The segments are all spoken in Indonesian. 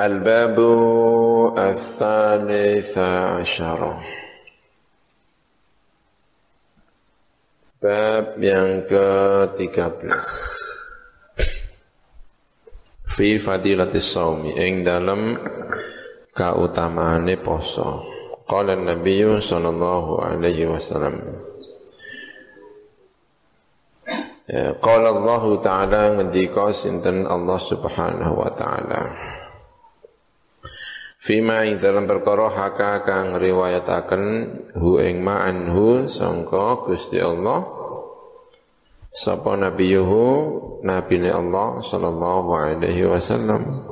الباب الثالث عشر Bab yang ke-13 Fi fadilatis saumi Ing dalam kautamaane poso Qala Nabi sallallahu alaihi wasallam ya, Qala Allah Ta'ala ngendika sinten Allah Subhanahu wa taala Fima ing dalam perkara haka kang riwayataken hu ing ma'anhu sangka Gusti Allah. Sapa nabiyuhu? Nabine Allah sallallahu alaihi wasallam.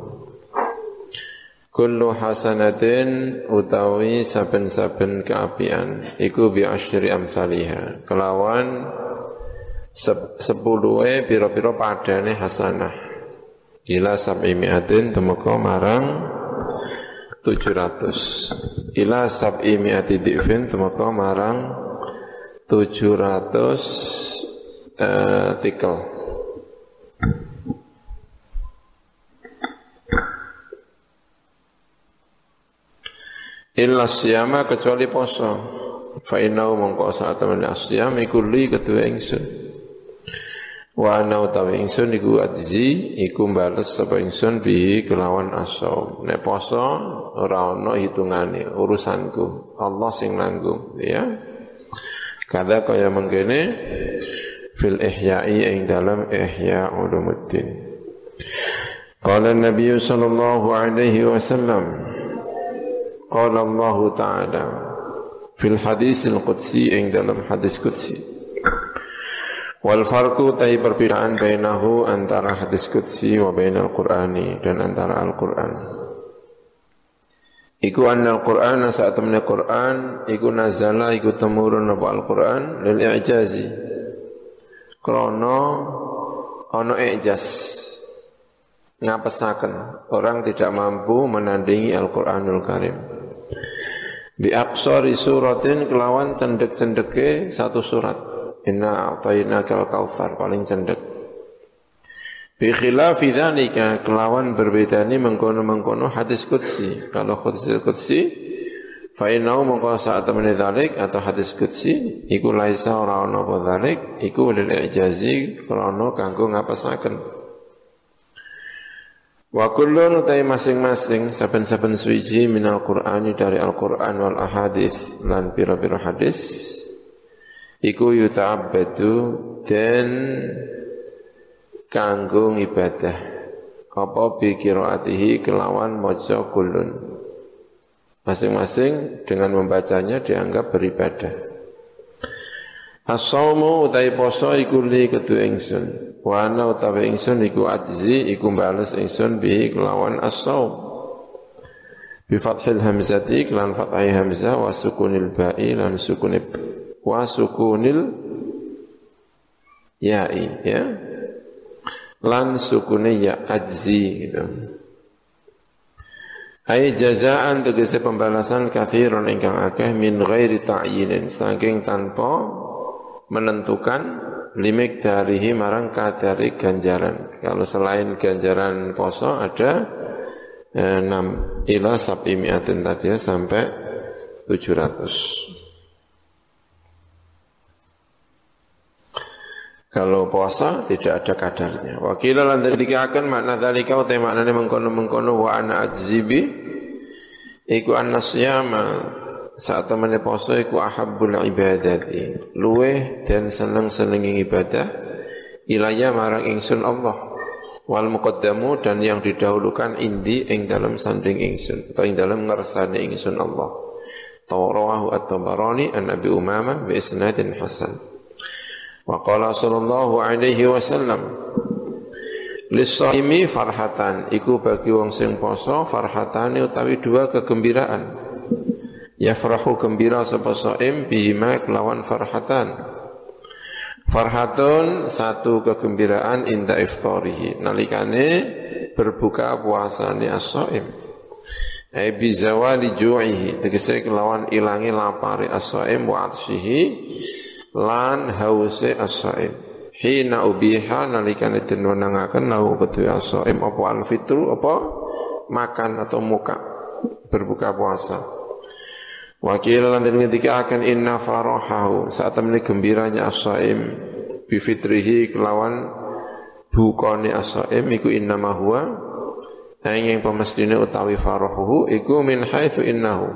Kullu hasanatin utawi saben-saben keapian iku bi asyri amsalihha kelawan sepuluhe pira-pira padane hasanah. Ila sab'i mi'atin temeka marang 700 ila sab'i mi'ati di'fin temaka marang 700 uh, tikel. Illa siyama kecuali poso. Fa innahu mongko saat temen asyam iku li kedua ingsun Wa ana utawi ingsun iku adzi iku bales sapa ingsun bi kelawan asom. Nek poso ora ana hitungane urusanku. Allah sing nanggung ya. Kada kaya mengkene fil ihya'i ing dalam ihya ulumuddin. Qala Nabi sallallahu alaihi wasallam Qala Allah Ta'ala fil hadis al-qudsi ing dalam hadis qudsi Wal farku tahi perbedaan bainahu antara hadis qudsi wa bainal qur'ani dan antara Al-Qur'an. Iku anna al-Qur'ana saat temne Qur'an iku nazala iku temurun apa Al-Qur'an lil i'jazi. Krono ono i'jaz. Ngapesaken orang tidak mampu menandingi Al-Qur'anul Karim. Bi aqsari suratin kelawan cendek-cendeke satu surat. Inna a'tayna kal kautsar paling cendek. Bi khilafi dzalika kelawan berbeda ini mengkono-mengkono hadis qudsi. Kalau hadis qudsi fa innahu saat temene dzalik atau hadis qudsi iku laisa ora ana apa dzalik iku lil ijazi krana kanggo ngapesaken. Wa kullun utai masing-masing saben-saben suci minal Qur'ani dari Al-Qur'an wal ahadits lan pira-pira hadis iku yuta'abbadu dan kanggo ibadah apa bi qiraatihi kelawan maca kulun? Masing-masing dengan membacanya dianggap beribadah. As-sawmu utai poso iku li ketu ingsun. Wa ana utawi ingsun iku adzi iku bales ingsun bi kelawan as-sawm bi fathil hamzati kelan fathai hamzah wa sukunil ba'i lan sukunil wa sukunil ya'i ya lan sukune ya ajzi gitu Ai jazaan tegese pembalasan kafiron ingkang akeh min ghairi ta'yinin saking tanpa menentukan limik darihi marang kadari ganjaran. Kalau selain ganjaran poso ada eh, 6 ila sab'i mi'atin tadi ya, sampai 700. Kalau puasa tidak ada kadarnya. Wakilah lan akan makna dalika utai maknane mengkono-mengkono wa ana ajzibi iku annasyama saat temannya puasa iku ahabbul ibadati luweh dan seneng-senengi ibadah ilaya marang ingsun Allah wal muqaddamu dan yang didahulukan indi ing dalam sanding ingsun atau ing dalam ngersane ingsun Allah tawaраhu at-tabarani an Nabi Umamah bi isnadin hasan Wa qala sallallahu alaihi wasallam Lissaimi farhatan. Iku bagi wong sing poso Farhatani utawi dua kegembiraan. Yafrahu gembira sapa saim bihima kelawan farhatan. Farhatun satu kegembiraan inda iftarihi. Nalikane berbuka puasane as-saim. Ai bi zawali ju'ihi. Tegese kelawan ilangi lapari as-saim wa atshihi lan hause as-saim. Hina ubiha nalikane den wenangaken lahu kedue as-saim. Apa al-fitru apa makan atau muka berbuka puasa. Wakil lantin ketika akan inna farahahu. Saat ini gembiranya as-saim bifitrihi kelawan bukane as-saim iku inna ma huwa angin pemestine utawi farahuhu iku min haitsu innahu.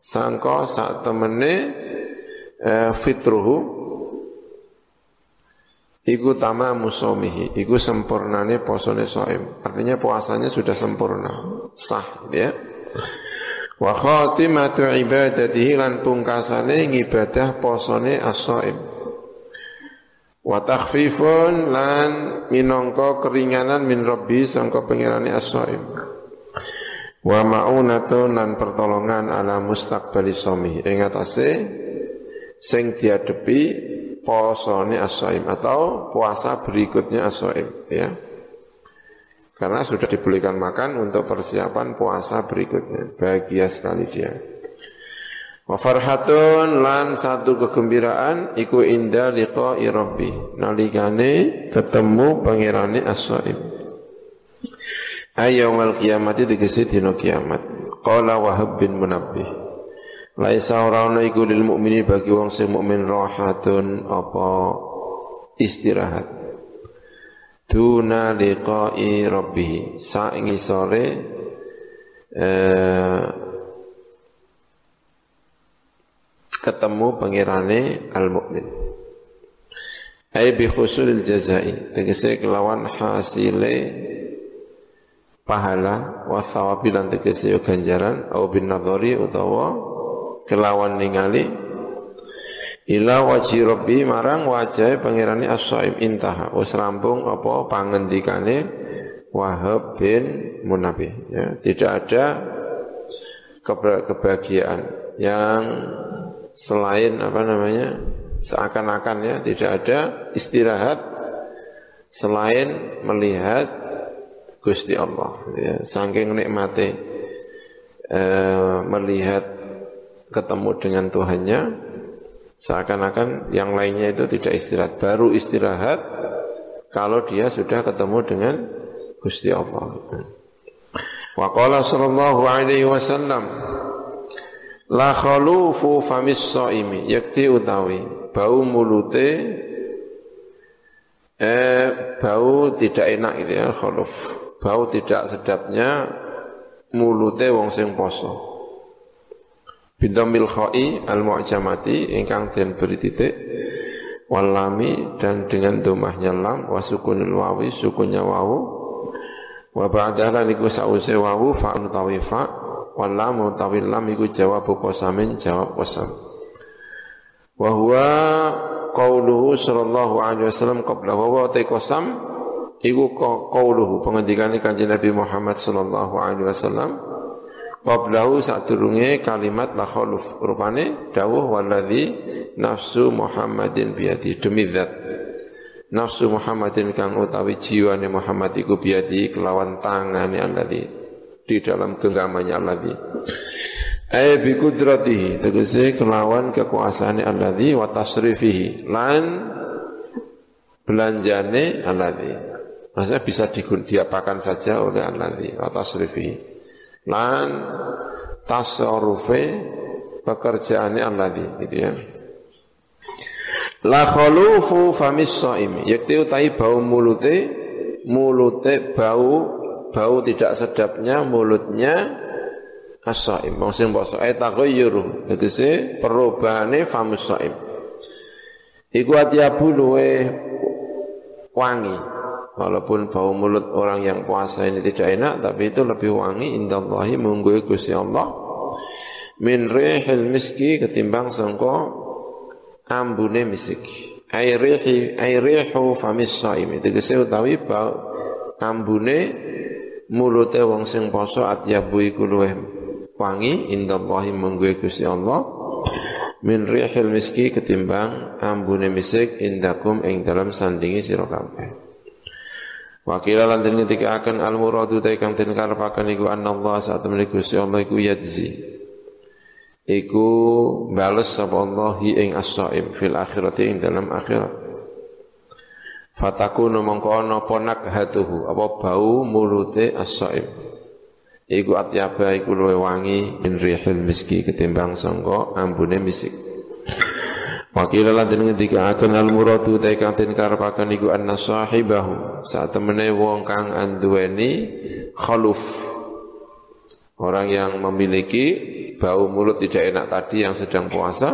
Sangka saat temene uh, fitruhu Iku tama musomihi, iku sempurnane posone soim. Artinya puasanya sudah sempurna, sah ya. Wa khatimatu ibadatihi lan pungkasane ngibadah posone as-soim. Wa takhfifun lan minangka keringanan min rabbi sangka pengirane as-soim. Wa ma'unatun lan pertolongan ala mustaqbali somi. Ing atase sing diadepi posone as-saim atau puasa berikutnya as-saim ya. Karena sudah dibelikan makan untuk persiapan puasa berikutnya. Bahagia sekali dia. Wa farhatun lan satu kegembiraan iku inda liqa'i rabbi. Nalikane ketemu pangerane as-saim. Ayyaumal qiyamati tegese dina kiamat. Qala Wahab bin Munabbih. Laisa ora ana iku lil mukmini bagi wong sing mukmin rahatun apa istirahat. Tuna liqa'i rabbih. Saingi sore eh, ketemu pengirane al-mukmin. Ai bi khusulil jazai, tegese kelawan hasile pahala wa thawabi lan tegese ganjaran au bin nadhari utawa kelawan ningali. Ila waji rabbi marang wajah pangerane as-saim intaha. Wis rampung apa pangendikane Wahab bin Munabih ya. Tidak ada kebahagiaan yang selain apa namanya seakan-akan ya. Tidak ada istirahat selain melihat Gusti Allah ya. Saking nikmati eh, melihat ketemu dengan Tuhannya seakan-akan yang lainnya itu tidak istirahat. Baru istirahat kalau dia sudah ketemu dengan Gusti Allah. Wa qala sallallahu alaihi wasallam la khalufu famis shaimi. Yakti utawi bau mulute eh bau tidak enak gitu ya khaluf. Bau tidak sedapnya mulute wong sing poso Bidhamil kha'i al-mu'jamati ingkang den beri titik walami dan dengan domahnya lam wa sukunil wawi sukunnya wawu. Wa ba'daha niku sause wawu fa'un utawi fa walamu utawi lam iku jawab qasamin jawab qasam wa huwa qauluhu sallallahu alaihi wasallam qabla wa ta qasam iku qauluhu pengendikane kanjeng Nabi Muhammad sallallahu alaihi wasallam Qablahu sadurunge kalimat la khaluf. Rupane dawuh waladhi nafsu Muhammadin biati demi zat. Nafsu Muhammadin kang utawi jiwane Muhammad iku biati kelawan tangane alladhi di dalam genggamannya alladhi ay bi kudratihi tegese kelawan kekuasaane alladhi wa tasrifihi. Lan belanjane alladhi maksudnya bisa diapakan saja oleh alladhi wa tasrifihi lan tasarrufe pekerjaannya alladhi gitu ya. La khalufu famis shaim. Yakti utai bau mulute mulute bau bau tidak sedapnya mulutnya as-shaim. Wong sing poso ay taghayyuru. Tegese perubahane famus shaim. Iku atiabu luwe wangi Walaupun bau mulut orang yang puasa ini tidak enak, tapi itu lebih wangi indallahi mengunggui Gusti Allah. Min rihil miski ketimbang sangka ambune misik. Ai rihi ai famis saimi. Tegese utawi bau ambune mulute wong sing poso atyabu iku luweh wangi indallahi mengunggui Gusti Allah. Min rihil miski ketimbang ambune misik indakum ing dalam sandingi sira kabeh. Wakila lan den akan al muradu ta kang den karepaken iku Allah saat temene Gusti Allah iku. Iku bales sapa Allah ing as-saim fil akhirati ing dalam akhirat. Fatakunu mongko ana apa nakhatuhu apa bau mulute as-saim. iku atyaba iku luwe wangi min rihil miski ketimbang sangka ambune misik Wakil lan den akan al muradu ta kang den karepaken iku anna sahibahu. Saat temene wong kang anduweni khaluf. Orang yang memiliki bau mulut tidak enak tadi yang sedang puasa.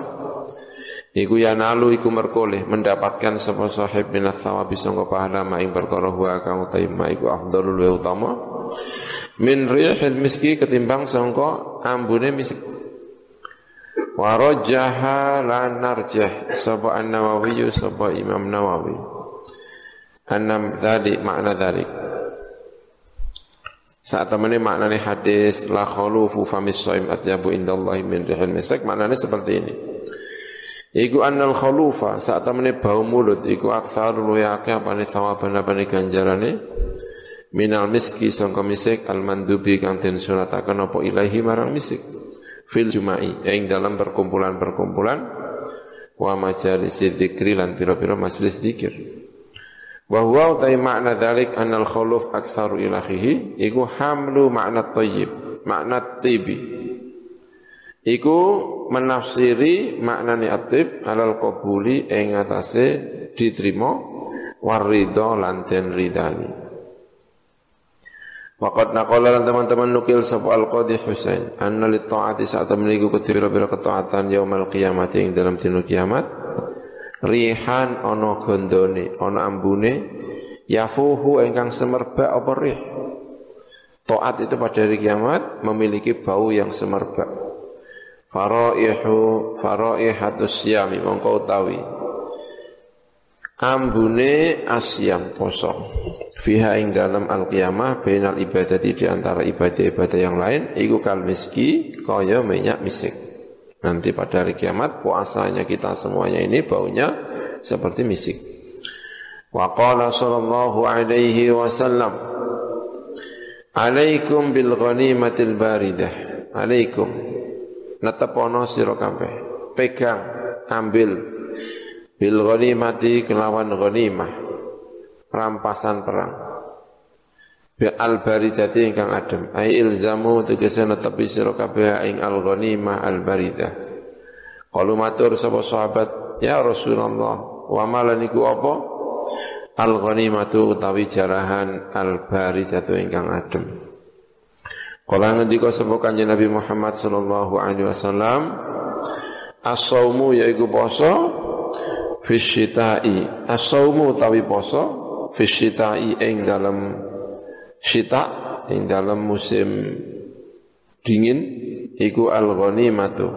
Iku yanalu iku merkoleh mendapatkan sapa sahib minat thawabi sangka pahala ma ing huwa kang utaima iku wa utama. Min rihil miski ketimbang sangka ambune misik wa rajjaha lan narjah sapa an-Nawawi sapa Imam Nawawi. Annam dzalik makna dzalik saat temani maknanya hadis la khulufu famis shaim atyabu indallahi min rihil misk maknanya seperti ini. Iku annal khulufa saat temani bau mulut iku aksar lu yake apane thawaban apane ganjarane minal miski sangka misik al mandubi kang den surataken apa ilahi marang misik fil jumai yang dalam perkumpulan-perkumpulan wa majalis dzikri lan pira-pira majelis zikir wa huwa makna dzalik anal khuluf aktsaru ilahihi iku hamlu makna thayyib makna tibi. Iku menafsiri maknane atib alal qabuli ing atase diterima warida lan den ridani Waqad naqala teman-teman nukil sapa al-Qadhi Husain anna li ta'ati saat meniku ketira-bira ketaatan yaumal qiyamah ing dalam dina kiamat. Rihan ana gondone ana ambune yafuhu ingkang semerbak apa rih? Taat itu pada hari kiamat memiliki bau yang semerbak. Faraihu faraihatus siyami mongko utawi ambune asyam poso. Fiha ing dalam al qiyamah bainal ibadati di antara ibadah-ibadah yang lain iku kal miski kaya minyak misik. Nanti pada hari kiamat puasanya kita semuanya ini baunya seperti misik. Wa qala sallallahu alaihi wasallam alaikum bil ghanimatil baridah alaikum. Netepono sira kabeh. Pegang ambil bil ghanimati kelawan ghanimah. Rampasan perang. Bi al baridati ingkang adem. Ai ilzamu tegese netepi sira kabeh ing al ghanimah al baridah. Matur sapa sahabat ya Rasulullah wa malaniku apa? Al ghanimatu utawi jarahan al baridatu ingkang adem. Kala ngendika sapa kanjeng Nabi Muhammad sallallahu alaihi wasallam as-saumu yaiku poso Fisyitai As-sawmu tawi poso Fisyitai ing dalam Syita ing dalam musim Dingin Iku al-ghanimatu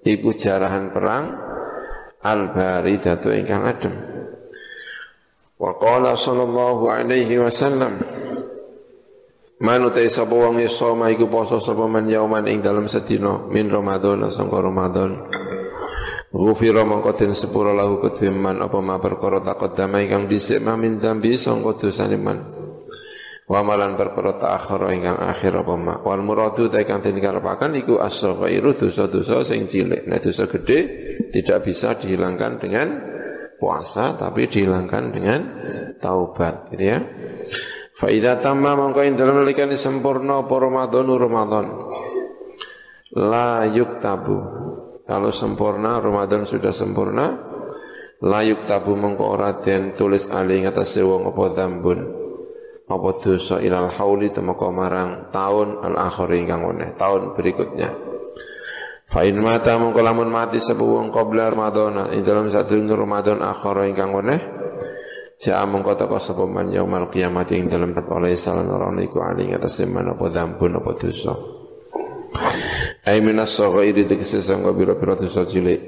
Iku jarahan perang Al-baridatu ingkang adem. Wa qala sallallahu alaihi wasallam Manutai sapa wong isoma iku poso sapa man yauman ing dalam sedina min Ramadan sangka Ramadan Ghufira mongko den sepura lahu kedue man apa ma perkara taqaddama ingkang dhisik ma min dzambi sangka dosane man. Wa malan perkara ta'akhara ingkang akhir apa ma. Wal muradu ta ingkang den karepaken iku as-saghairu dosa-dosa sing cilik. Nek dosa gede tidak bisa dihilangkan dengan puasa tapi dihilangkan dengan taubat gitu ya. Fa idza tamma mongko ing dalem nalikane sempurna apa Ramadan Ramadan. La yuktabu kalau sempurna Ramadan sudah sempurna layuk tabu mengko den tulis ali atas wong apa dzambun apa dosa ilal hauli temeka marang taun al akhir ingkang meneh taun berikutnya. Fa in mata mengko lamun mati sapa wong qabla Ramadan ing dalam sadurunge Ramadan akhir ingkang meneh Ja mengko teko sapa man yaumul kiamat ing dalam oleh salan ora niku ali atas man apa dzambun apa dosa Ai minas saghairi tegese sangka biro-biro dosa cilik.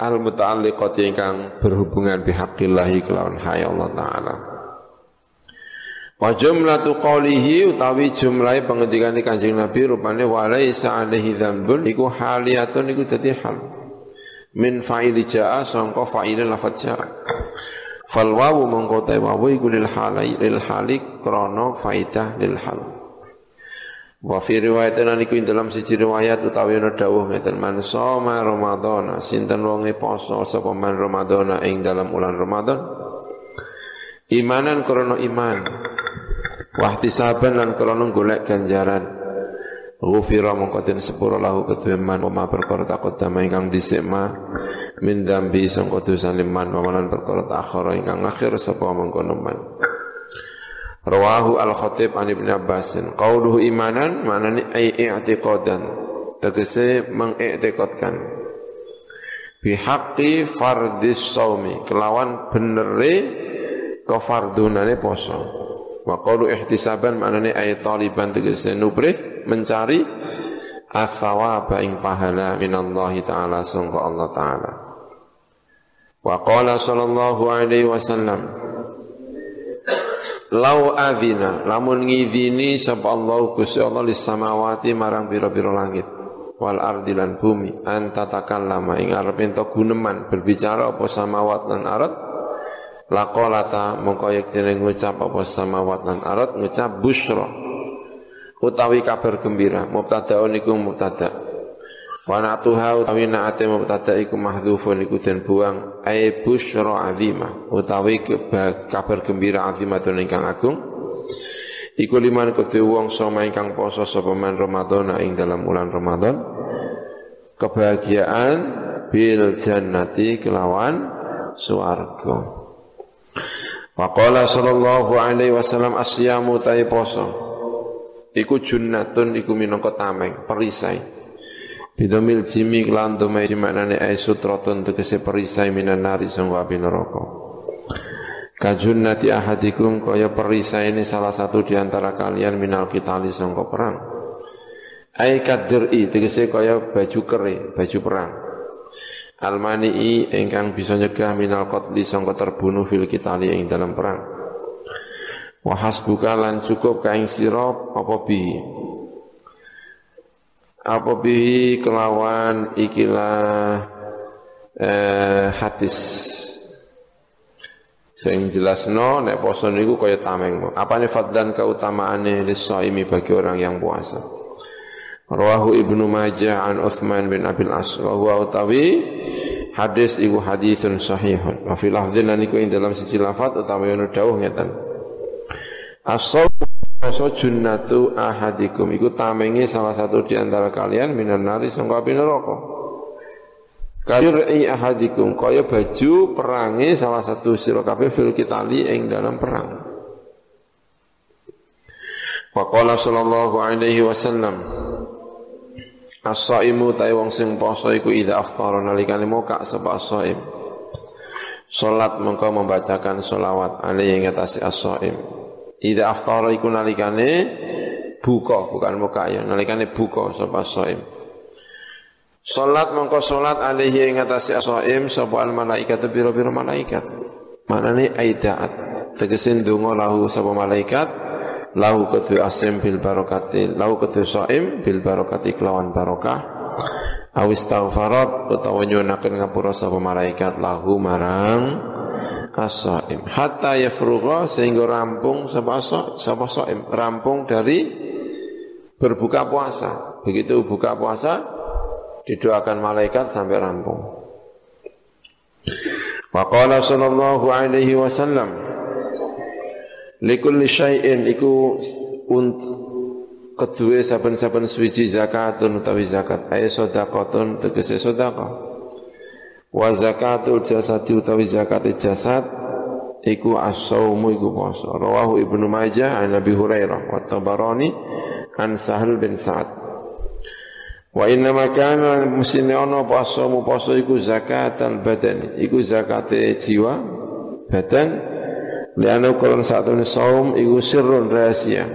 Al muta'alliqat ingkang berhubungan bihaqqillahi kelawan hay Allah taala. Wa jumlatu qawlihi utawi jumlah pengendikan Kanjeng Nabi rupane wa laisa alaihi dzambun iku haliyatun iku dadi hal. Min fa'ili ja'a sangka fa'ile lafadz ja'a. Fal wawu mongko wawu iku lil halai lil halik krana faidah lil hal. Wa fi riwayatin niku dalam siji riwayat utawi ana dawuh ngeten man soma Ramadan sinten wonge poso sapa man Ramadan ing dalam bulan Ramadan imanan krana iman Wahtisaban lan krana golek ganjaran. Ghufira mongko den sepura lahu kedue man wa perkara takut dama ingkang dhisik ma. Min dambi sangka dosane man wa lan perkara takhara ingkang akhir sapa mengkono man. Rawahu al-Khatib an Ibnu Abbas qauluhu imanan maknane ai i'tiqadan. Tegese mengiktikadkan bi haqqi fardis saumi kelawan benere kefardunane poso wa qaulu ihtisaban maknane ay taliban tegese nubrih mencari athawaba ing pahala minallahi ta'ala sangka Allah ta'ala. Wa qala sallallahu alaihi wasallam Lau adhina lamun ngidini sapa Allah Gusti Allah lis samawati marang pira-pira langit wal ardi lan bumi anta takallama ing arep ento guneman berbicara apa samawat lan arat laqalata mongko yektene ngucap apa samawat lan arat ngucap busra. Utawi kabar gembira mubtadaun iku mubtada. Wa natuha utawi naate mubtada iku mahdzufun iku den buang. Ai busyra azima utawi kabar gembira azimatun ingkang agung. Iku liman kudu wong soma ingkang poso sapa man Ramadan ing dalam bulan Ramadan. Kebahagiaan bil jannati kelawan suarga Wa qala sallallahu alaihi wasallam asyamu tai poso. Iku junnatun iku minangka tameng perisai. Bidomil jimi lan domai maknane ai sutratun tegese perisai minan nari sangga api neraka. Kajunnati ahadikum kaya perisai ini salah satu di antara kalian minal kitali sangka perang. Ai kadri tegese kaya baju kere baju perang Almani'i ingkang bisa nyegah minal qatli sangka terbunuh fil kitali ing dalam perang. Wa hasbuka lan cukup kaing sira apa bi apa bi kelawan ikilah eh, hadis? Sing jelasno nek poso niku kaya tameng. Apane fadlan keutamaane lisaimi bagi orang yang puasa Rawahu Ibnu Majah an Utsman bin Abil As. Wa huwa utawi hadis iku haditsun sahihun. Wa fil lafdhin niku ing dalam sisi lafaz utawi ono dawuh ngeten. Asal Poso junnatu ahadikum. Iku tamengi salah satu di antara kalian Minan nari sangka api neraka. Kayur'i ahadikum. Kaya baju perangi salah satu sirokabe fil kitali ing dalam perang. Waqala sallallahu alaihi wasallam As-saimu tai wong sing poso iku idza afthara nalikane moka sapa as-saim. Salat mengkau membacakan solawat alaihi ngatasi as-saim. Ida aftara iku nalikane buka, bukan muka ya, nalikane buka sapa saim. Salat mongko salat alaihi ing atase saim sapa al malaikat biro-biro malaikat. Manane aidaat. Tegese ndonga lahu sapa malaikat lahu ketu asim bil barokati lahu ketu saim bil barokati kelawan barokah. Awis taufarat utawa nyunaken ngapura sapa malaikat lahu marang as-saim hatta yafrugha sehingga rampung sapa sapa rampung dari berbuka puasa. Begitu buka puasa didoakan malaikat sampai rampung. Wa qala sallallahu alaihi wasallam likulli syai'in iku kedua saben-saben suci zakatun utawi zakat ay sedekahun tegese sedekah Wa zakatul jasadi utawi zakat jasad iku as-saumu iku poso. Rawahu Ibnu Majah an Nabi Hurairah wa Tabarani an Sahal bin Sa'ad. Wa inna makana musine ono poso mu poso iku zakat al badan iku zakate jiwa badan liana kulon satune saum iku sirrun rahasia.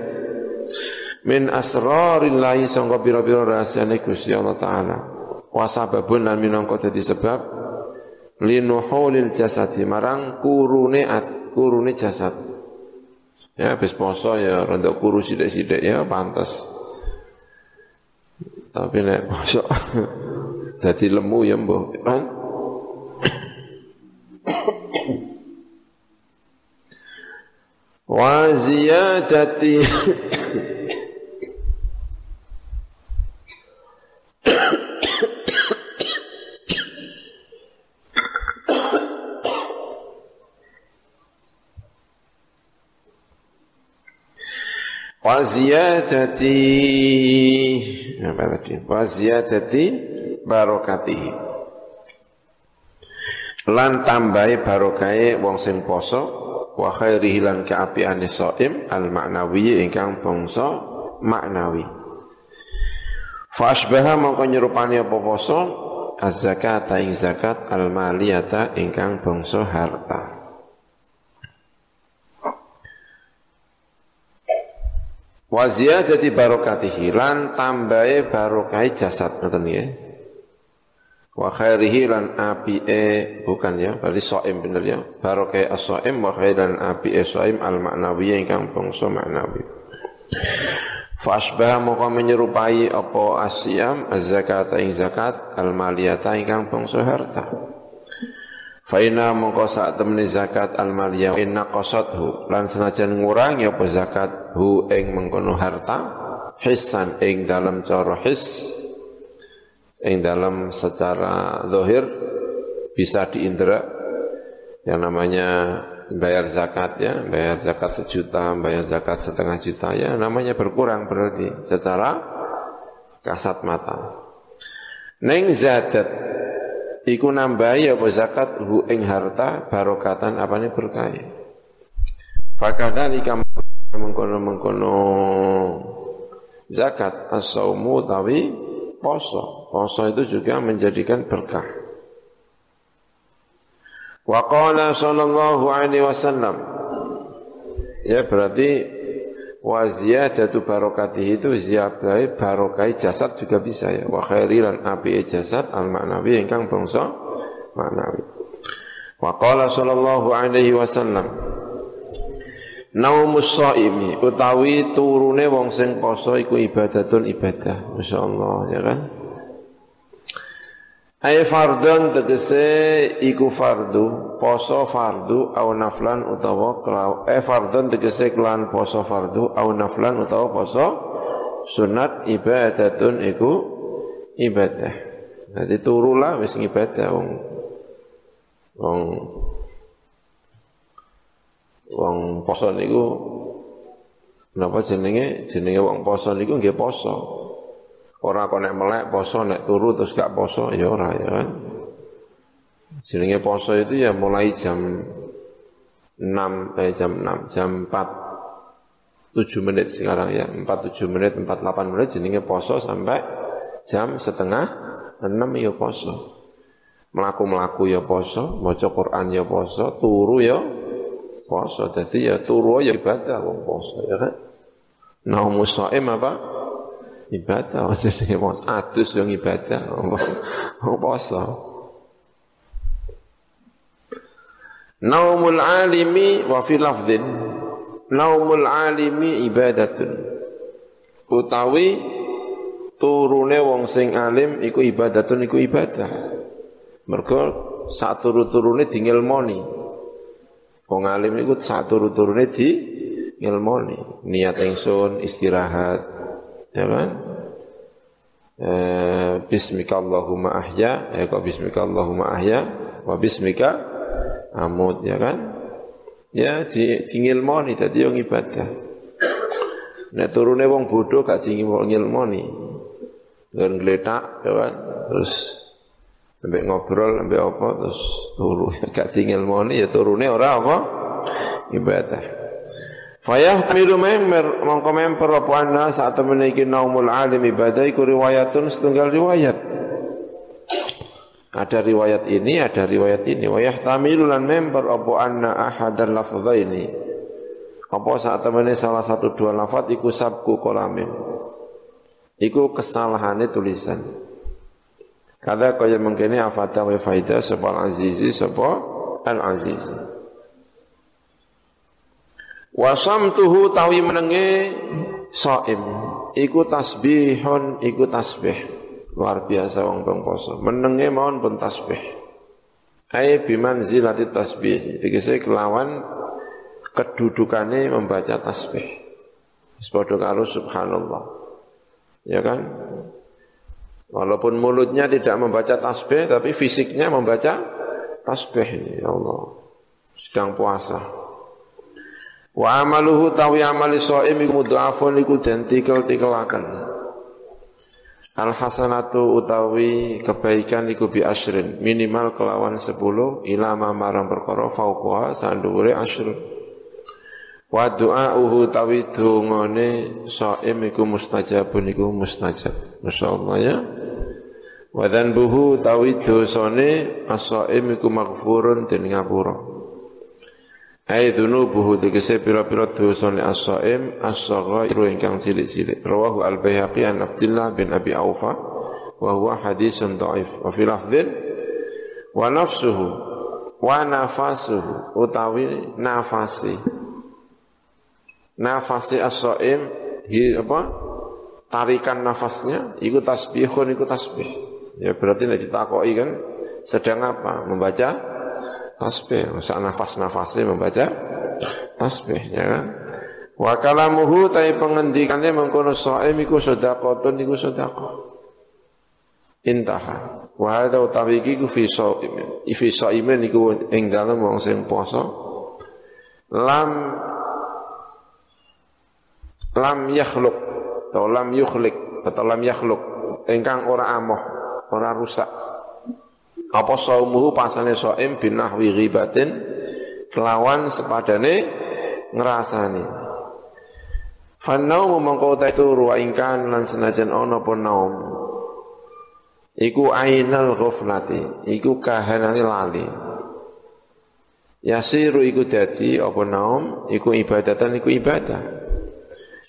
Min asrarillahi sangka pira-pira rahasiane Gusti Allah taala. Wa sababun lan minangka dadi sebab linuhulil jasadi marang kurune at, kurune jasad. Ya habis poso ya rada kuru sithik-sithik ya pantas tapi nek poso dadi lemu ya mbah kan wa ziyadati wa ziyadati apa tadi? Wa ziyadati barokatihi. Lan tambahi barokai wong sing poso wa khairihi lan kaapiane shaim al maknawi ingkang bangsa maknawi fa asbaha mongko nyerupani apa poso? Az-zakata ing zakat al maliyata ingkang bangsa harta. Wa ziyadati barokatihi lan tambahe barokai jasad ngoten nggih. Wa khairihi lan apike bukan ya, berarti shaim bener ya. Barokai as-shaim wa khairan apike shaim al maknawi ingkang bangsa maknawi. Fa asbah moko menyerupai apa asyam az-zakat ing zakat al maliyata ingkang bangsa harta. Faina mongko saat temani zakat al maliyah inna qasadhu lan senajan ngurangi apa zakat hu ing mengkono harta hisan ing dalam cara his ing dalam secara zahir bisa diindra yang namanya bayar zakat ya bayar zakat sejuta bayar zakat setengah juta ya namanya berkurang berarti secara kasat mata. Neng zakat iku nambahi apa zakat? Hu ing harta barokatan apane berkah? Fakadzalika mengkono-mengkono zakat as-saumu tawi poso poso itu juga menjadikan berkah. Wa qala sallallahu alaihi wasallam. Ya berarti wa ziyadatu barokatihi itu ziyadah barokai jasad juga bisa ya. Wa khairilan api jasad al maknawi ingkang bangsa maknawi wa qala sallallahu alaihi wasallam naumus shaimi utawi turune wong sing poso iku ibadatun ibadah masyaallah ya kan Ay fardun tegese iku fardu, poso fardu au naflan utawa kelau. Eh fardun tegese kelan poso fardu au naflan utawa poso sunat ibadatun iku ibadah. Jadi turulah wis ibadah wong wong wong poso niku napa jenenge jenenge wong poso niku nggih poso. Ora kok nek melek poso nek turu terus gak poso ya ora ya kan. Jenenge poso itu ya mulai jam 6 eh jam 6 jam 4 7 menit sekarang ya 4 7 menit 4 8 menit jenenge poso sampai jam setengah 6 ya poso. Melaku-melaku ya poso, maca Quran ya poso, turu ya poso. Dadi ya turu ya ibadah wong poso ya kan. Nah, musaim apa? ibadah. Jadi mau atus yang ibadah mau poso Naumul alimi wa fi Naumul alimi ibadatun. Utawi turune wong sing alim iku ibadatun iku ibadah. Mergo sak turu-turune di ngilmoni Wong alim iku sak turu-turune di ngilmoni Niat ingsun istirahat ya kan? E, bismika Allahumma ahya ya kok bismika Allahumma ahya wa bismika amut ya kan? Ya di, di ngilmoni dadi yang ibadah. Nek turune wong bodoh gak di ngilmoni ngen gletak ya kan? Terus sampai ngobrol sampai apa terus turu gak di ngilmoni ya turune ora apa ibadah Fayah tamilu member mongko member apa anna saat memiliki naumul alim ibadah iku riwayatun setunggal riwayat. Ada riwayat ini, ada riwayat ini. Wayah tamilu lan member apa anna ahadan ini. Apa saat temene salah satu dua lafaz iku sabku kolamin. Iku kesalahannya tulisan. Kada kaya mengkini afata wa faidah sapa al-azizi sapa al-azizi. Wasamtuhu tawi menenge saim. Iku tasbihun iku tasbih. Luar biasa wong bang poso. Menenge mawon pun tasbih. Ai biman zilati tasbih. Tegese kelawan kedudukane membaca tasbih. Padha karo subhanallah. Ya kan walaupun mulutnya tidak membaca tasbih tapi fisiknya membaca tasbih ya Allah sedang puasa Wa amaluhu tawi amali shaim iku mudhafun iku den tikel-tikelaken. Al hasanatu utawi kebaikan iku bi asyrin minimal kelawan 10 ilama marang perkara fauqa sandure asyr. Wa du'auhu tawi dungane shaim iku mustajabun iku mustajab. Masyaallah ya. Wa dzanbuhu tawi dosane as-shaim iku maghfurun den ngapura. Ai dzunubuhu tegese pira-pira dosane as-saghairu ingkang cilik-cilik. Rawahu al-Baihaqi an Abdullah bin Abi Aufa wa huwa hadisun dhaif. Wa fi lafdhin wa nafsuhu wa nafasuhu utawi nafasi. Nafasi as-shaim apa? Tarikan nafasnya iku tasbihun iku tasbih. Ya berarti nek ditakoki kan sedang apa? Membaca tasbih. Masa nafas-nafasnya membaca tasbih ya kan. Wa kalamuhu tai pengendikannya mengkono shaim iku sedekahun iku sedekah. Intaha. Wa hadza utawi iki ku fi shaimin. Fi shaimin iku ing dalem wong sing poso. Lam lam yakhluk atau lam yukhlik atau lam yakhluk ingkang ora amoh, ora rusak apa saumuhu pasane saim binahwi ghibatin kelawan sepadane ngrasani Fanau mengkau itu ruwa ingkan lan senajan ono pun naum. Iku ainal ghaflati, iku kahanane lali. Yasiru iku dadi apa naum, iku ibadatan iku ibadah.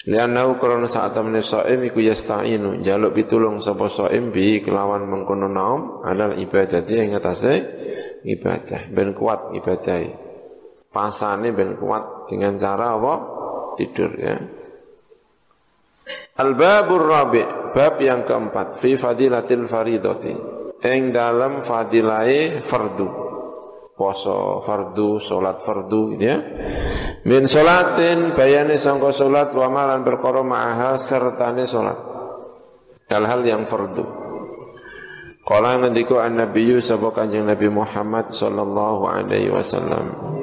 Lianau karena saat temen saim iku yasta'inu. Jaluk pitulung sapa saim bi kelawan mengkono naum adalah ibadah dia yang atase ibadah. Ben kuat ibadah. Pasane ben kuat dengan cara apa? Tidur ya. Al babur rabi bab yang keempat fi fadilatil faridati. Ing dalam fadilai fardu poso fardu, solat fardu gitu ya. Min solatin bayani sangka solat wa malan perkara ma'aha sertane solat. Hal-hal yang fardu. Kala ngendika an-nabiyyu sapa Kanjeng Nabi Muhammad sallallahu alaihi wasallam.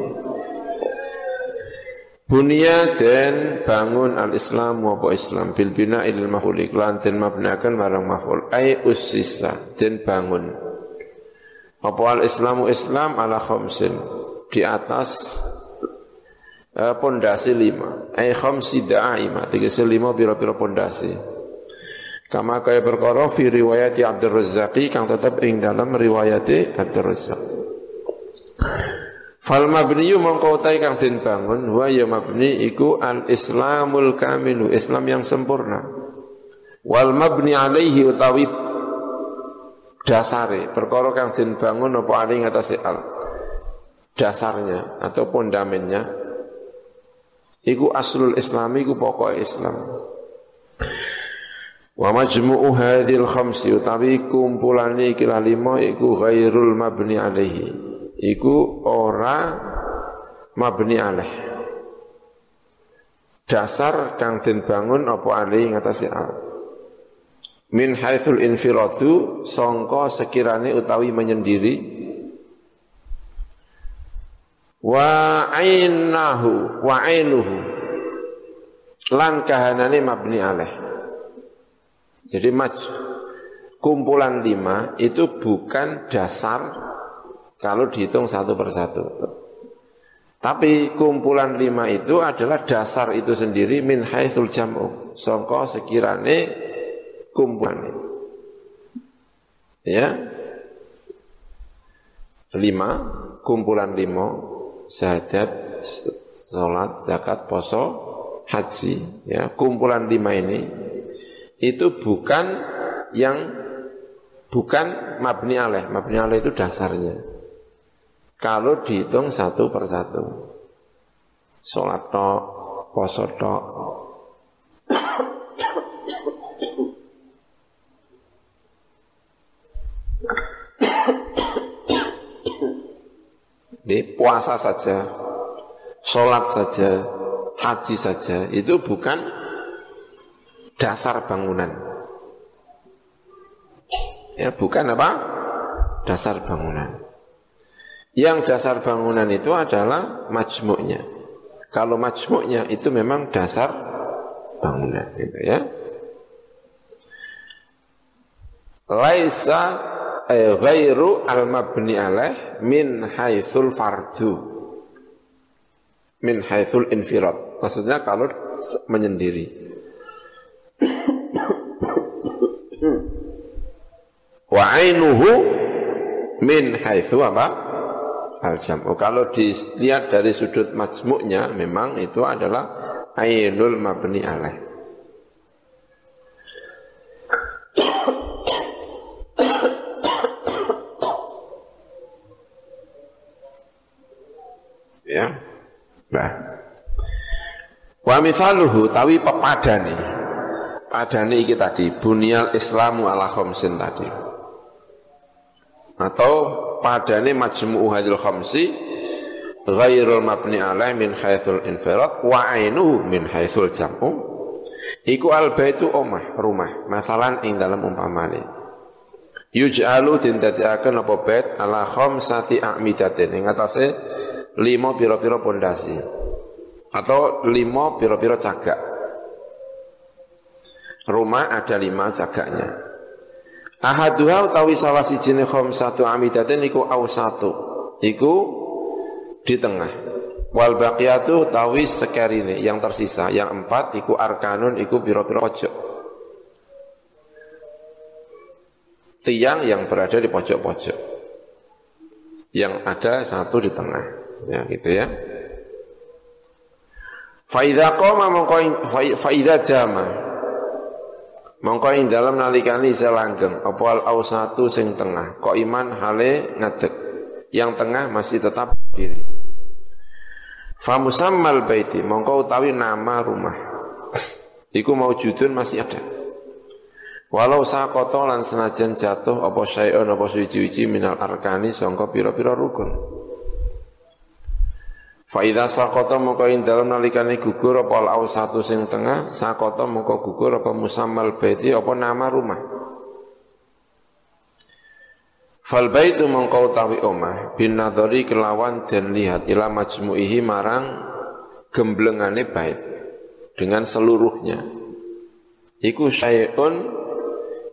Bunia dan bangun al-Islam apa Islam bil bina ilal maf'ul lan den mabnakan marang maf'ul ai usisa den bangun apa al-Islamu Islam ala khamsin di atas uh, pondasi lima. Ai khamsi da'ima, tiga lima pira-pira pondasi. Kama kaya perkara fi riwayat Abdul Razzaqi kang tetap ing dalam riwayat Abdul Razzaq. Fal mabniyu mongko utai kang den bangun wa ya mabni iku al islamul kamilu Islam yang sempurna. Wal mabni alaihi utawi dasare perkara kang den bangun apa ali ngatasé al. Dasarnya atau pondamennya iku aslul islami iku pokok Islam. Wa majmu'u hadhil khamsi utawi kumpulane iki lima iku ghairul mabni alaihi. Iku ora mabni alaih dasar kang den bangun apa ali ngatasé al min haitsul infiradu songko sekirane utawi menyendiri. Wa ainahu wa ainuhu. Lan kahanane mabni alaih jadi maj kumpulan lima itu bukan dasar kalau dihitung satu persatu. Tapi kumpulan lima itu adalah dasar itu sendiri min haitsul jam'u. Songko sekirane kumpulan ya. Lima kumpulan lima syahadat sholat zakat poso haji. Ya kumpulan lima ini itu bukan yang bukan mabni alaih mabni alaih itu dasarnya. Kalau dihitung satu persatu sholat tok poso tok Ini puasa saja, sholat saja, haji saja, itu bukan dasar bangunan. Ya, bukan apa? Dasar bangunan. Yang dasar bangunan itu adalah majmuknya, Kalau majmuknya itu memang dasar bangunan gitu ya. Laisa eh, ghairu al-mabni alaih min haitsul fardu. Min haitsul infirad. Maksudnya kalau menyendiri. Wa ainuhu min haitsu apa? Al jam'u. Kalau dilihat dari sudut majmuknya memang itu adalah ainul mabni alaih. Ya. Nah. Wa misaluhu tawi pepadane. Padane iki tadi bunyal islamu ala khamsin tadi atau padane majmu'u hadil khamsi ghairul mabni alaih min haitsul infirad wa min haitsul jam'u iku al baitu omah rumah masalan ing dalam umpamane yuj'alu dindadekaken apa bait ala khamsati a'midatin ing atase lima pira-pira pondasi atau lima pira-pira cagak rumah ada lima cagaknya Ahaduha utawi salah sijine satu amidatin iku au satu. Iku di tengah. Wal baqiyatu utawi sekarine yang tersisa. Yang empat iku arkanun iku piro-piro pojok. Tiang yang berada di pojok-pojok. Yang ada satu di tengah. Ya gitu ya. Faidha qoma mongko faidha dama. Mongko dalam nalikani isa langgeng. Apa al ausatu sing tengah. Kok iman hale ngadeg. Yang tengah masih tetap berdiri. Famusammal baiti. Mongko utawi nama rumah. Iku maujudun masih ada. Walau sakoto lan senajan jatuh apa syai'un apa suci-suci minal arkani sangka pira-pira rukun Faida sakoto moko ing dalam nalikane gugur apa al satu sing tengah sakoto moko gugur apa musammal baiti apa nama rumah. Fal baitu mongko utawi omah bin nadhari kelawan dan lihat ila majmu'ihi marang gemblengane bait dengan seluruhnya. Iku syai'un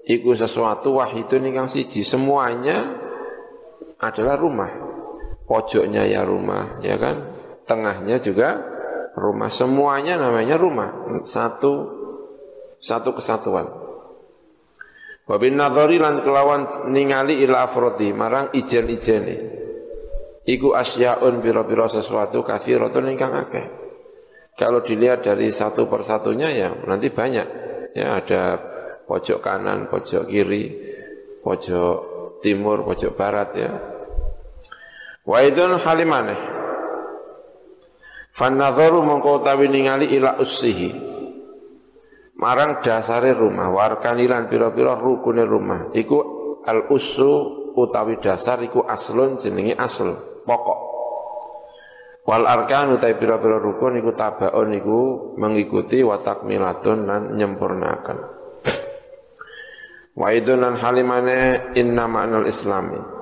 iku sesuatu wahidun ingkang siji semuanya adalah rumah. Pojoknya ya rumah, ya kan? Tengahnya juga rumah. Semuanya namanya rumah. Satu satu kesatuan. Wabin nadhari lan kelawan ningali ila afrodi marang ijen-ijene. Iku asyaun biro-biro sesuatu kafiratun ingkang akeh. Kalau dilihat dari satu persatunya ya nanti banyak. Ya ada pojok kanan, pojok kiri, pojok timur, pojok barat ya. Wa idun halimaneh Fanadharu mongko utawi ningali ila ussihi. Marang dasare rumah, warkanilan pira-pira rukune rumah. Iku al ussu utawi dasar iku aslun jenenge asl, pokok. Wal arkan utawi pira-pira rukun iku tabaun iku mengikuti watak milatun dan nyempurnakan. Wa idun lan halimane inna ma'nal islami.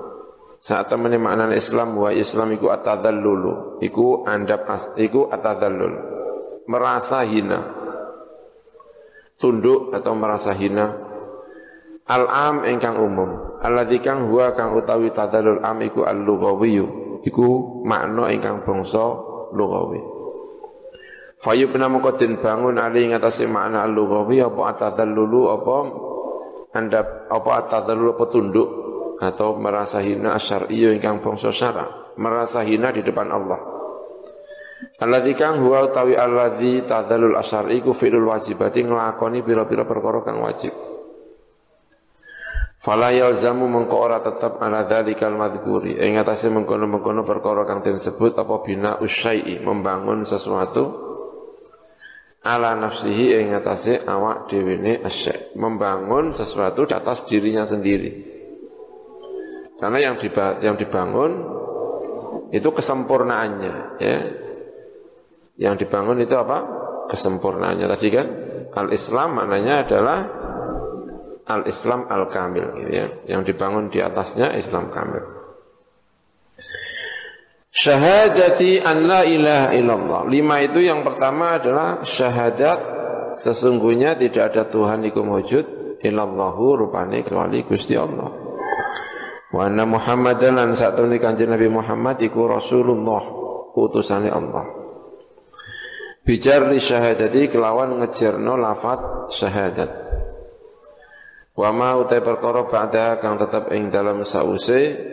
Saat temen makna Islam wa Islam iku atadzallulu, iku andap iku atadzallul. Merasa hina. Tunduk atau merasa hina. Al-am ingkang umum. Alladzi kang huwa kang utawi tadzallul am iku al-lughawiyyu. Iku makna ingkang bangsa lughawi. Fayubna muqaddin bangun ali ngatasi makna al-lughawi apa atadzallulu apa andap apa atadzallulu apa tunduk atau merasa hina asyariyo ingkang bangsa syara, merasa hina di depan Allah. Alladzi kang huwa utawi alladzi tadzalul asyari ku fi'lul wajibati nglakoni pira-pira perkara kang wajib. Fala yalzamu mengko ora tetep ala dzalikal madhkuri ing atase mengkono-mengkono perkara kang disebut apa bina usyai'i membangun sesuatu ala nafsihi ing atase awak dhewe ne membangun sesuatu di atas dirinya sendiri. Karena yang yang dibangun itu kesempurnaannya, ya. Yang dibangun itu apa? Kesempurnaannya tadi kan al-Islam maknanya adalah al-Islam al-kamil gitu ya. Yang dibangun di atasnya Islam kamil. Syahadati an la ilaha illallah. Lima itu yang pertama adalah syahadat sesungguhnya tidak ada Tuhan iku wujud illallahu rupane kecuali Gusti Allah. Wa anna Muhammadan lan sak kanjeng Nabi Muhammad iku Rasulullah utusane Allah. Bijar li syahadati kelawan ngejerno lafat syahadat. Wa ma utai perkara ba'da kang tetap ing dalam sause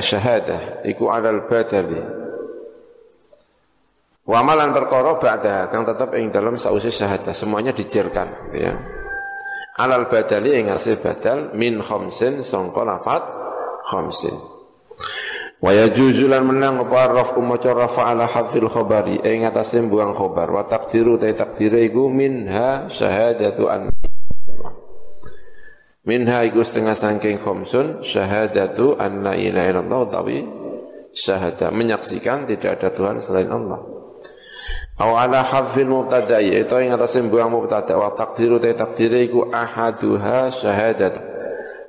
syahadah iku alal badali wa amalan perkara ba'da kang tetep ing dalam sausi syahadah semuanya dijerkan gitu ya alal badali ing asih badal min khamsin sangka lafat khamsin. Wa yajuzu menang apa raf maca rafa ala hadzil khabari ing atase buang khabar. Wa takdiru ta takdire iku minha syahadatu an Minha iku setengah sangking khomsun syahadatu an la ilaha illallah utawi syahadah menyaksikan tidak ada Tuhan selain Allah. Aw ala hadfil mubtada'i itu yang atas buang mubtada wa takdiru ta takdire iku ahaduha syahadat.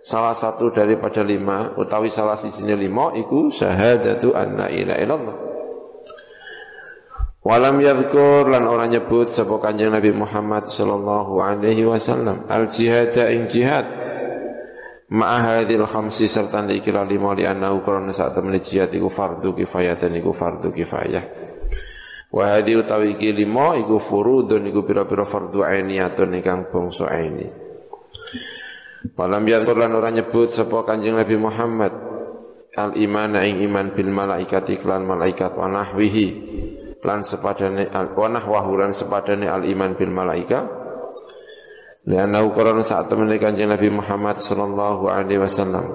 Salah satu daripada lima utawi salah siji lima iku syahadatu an la ilaha illallah. Walam yadhkur lan orang nyebut sapa Kanjeng Nabi Muhammad sallallahu alaihi wasallam al jihad ing jihad Ma'ahadil khamsi serta dikira lima li annahu karena temen jihad iku fardu kifayah dan iku fardu kifayah. Wa hadi utawi iki lima iku furudun iku pira-pira fardu ainiyatun ingkang bangsa aini. Walam yantur lan ora nyebut sapa Kanjeng Nabi Muhammad al iman ing iman bil malaikat iklan malaikat wa nahwihi lan sepadane al wa nahwahu lan sepadane al iman bil malaikat Lianna ukuran saat temen kanjeng Nabi Muhammad sallallahu alaihi wasallam.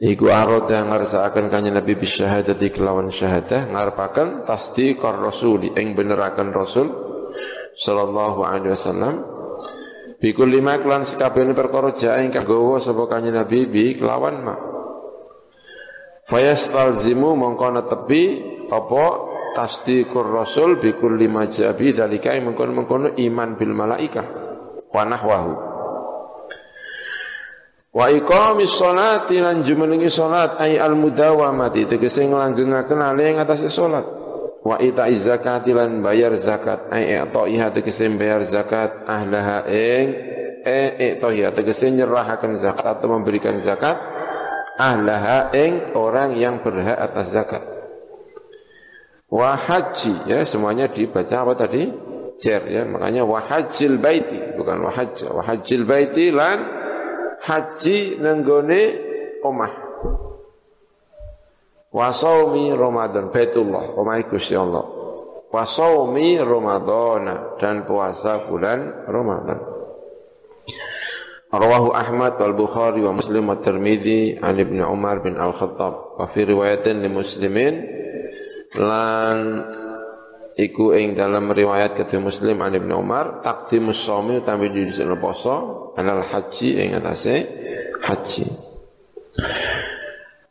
Iku yang ngarsakaken kanjeng Nabi bisyahadati kelawan syahadah ngarepaken tasdiqar rasuli ing beneraken rasul sallallahu alaihi wasallam. Bikul lima kelan sekabehane perkara jae ingkang gawa sapa kanjeng Nabi bi kelawan ma. Fayastalzimu mongko netepi apa tasdiqur rasul bi kulli majabi dalika mengkono-mengkono iman bil malaikah wa nahwahu wa iqamis sholati lan jumenengi salat ay al mudawamati tegese nglanggengaken ale ing atase salat wa ita zakati lan bayar zakat ay i'taiha tegese bayar zakat ahlaha ing e i'taiha tegese nyerahaken zakat atau memberikan zakat ahlaha ing orang yang berhak atas zakat Wahaji ya semuanya dibaca apa tadi? Jer ya makanya wahajil baiti bukan wahaj wahajil baiti lan haji nenggone omah. Wasaumi Ramadan Baitullah omah Gusti Allah. Wasaumi Ramadan dan puasa bulan Ramadan. Rawahu Ahmad wal Bukhari wa Muslim wa Tirmidzi an Ibnu Umar bin Al-Khattab wa fi riwayatin li Muslimin lan iku ing dalam riwayat kata Muslim an Ibnu Umar taqdimus shaumi utawi dhisik poso anal haji ing atase haji.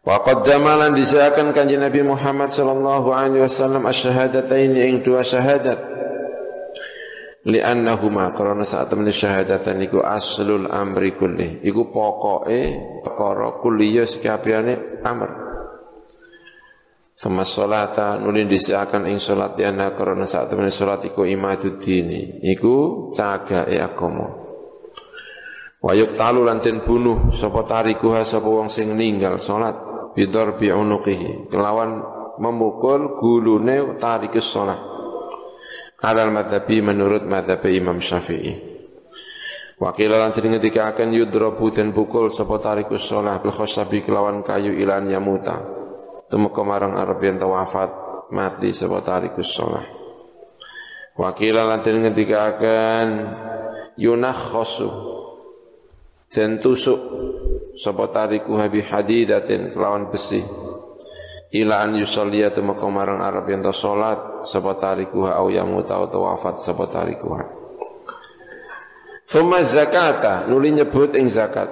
Wa qaddama lan disahkan kanjeng Nabi Muhammad sallallahu alaihi wasallam asyhadatain ing dua syahadat. Li'annahuma karena saat temen syahadatan iku aslul amri kulli. Iku pokoke perkara kuliah sekabehane amr Sama sholata nulin disiakan ing sholat diana karena saat temen sholat iku imadud dini Iku caga e agomo Wayuk talu lantin bunuh Sopo tarikuha sopo wong sing ninggal sholat Bidor bi'unukihi Kelawan memukul gulune tarikus sholat. Alal madhabi menurut madhabi Imam Syafi'i. Wakil lantin ngetika akan yudrobu dan pukul Sopo tarikus sholat Bil khosabi kelawan kayu ilan yamuta Tumeka marang Arab yang wafat mati sapa tarikus sholah. Wakila ketika akan yunah khosu dan tusuk sapa tariku habi hadidatin kelawan besi ila an yusalliya tumeka marang Arab yang salat sapa tariku au yamuta atau wafat sapa tariku Thumma zakata nuli nyebut ing zakat.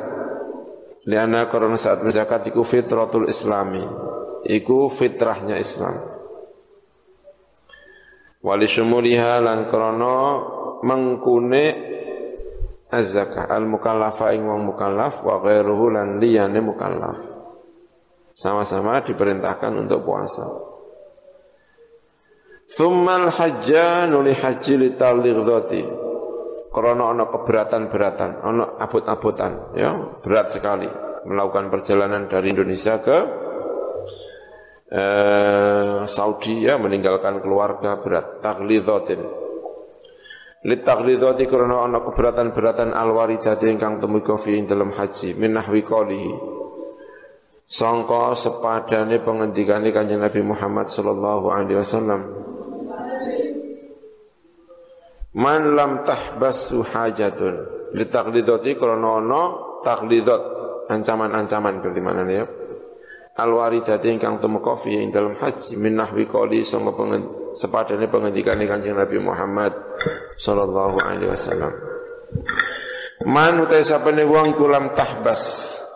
Liana karena saat zakat iku fitratul islami iku fitrahnya Islam. Wali syumuliha lan krono mengkune az-zakah al-mukallafa ing wong mukallaf wa ghairuhu lan liyane mukallaf. Sama-sama diperintahkan untuk puasa. Thummal hajja nuli haji li talighdati. Karena ana keberatan-beratan, ana abot-abotan, ya, berat sekali melakukan perjalanan dari Indonesia ke eh, Saudi ya meninggalkan keluarga berat taglidhatin Lit taglidhati karena ana keberatan-beratan alwaridati ingkang temeka fi dalam haji min nahwi sangka sepadane pengendikane Kanjeng Nabi Muhammad sallallahu alaihi wasallam. Man lam tahbasu hajatun. Li taqlidati krana ana taqlidat ancaman-ancaman berarti ya al waridati ingkang tumeka fi ing dalam haji min nahwi qali sanga pengen sepadane pengendikane Kanjeng Nabi Muhammad sallallahu alaihi wasallam Man utai sapane wong tahbas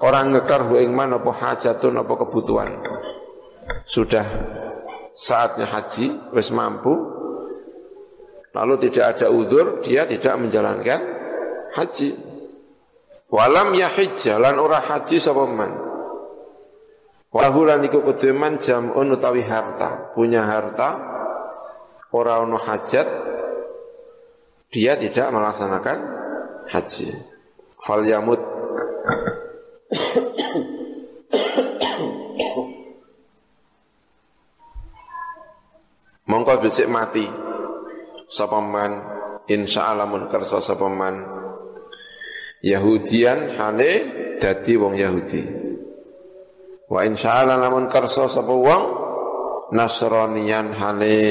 orang ngekar hu ing man apa hajatun apa kebutuhan sudah saatnya haji wis mampu lalu tidak ada uzur, dia tidak menjalankan haji. Walam yahijja lan ora haji sapa man. Walahu lan iku kuduman jam'un utawi harta, punya harta ora ono hajat dia tidak melaksanakan haji. Fal yamut Mongko becik mati. Sapa man? Insyaallah mun kersa sapa man? Yahudian hale dadi wong Yahudi wa insyaallah lamun kersa sapa wong Nasranian hale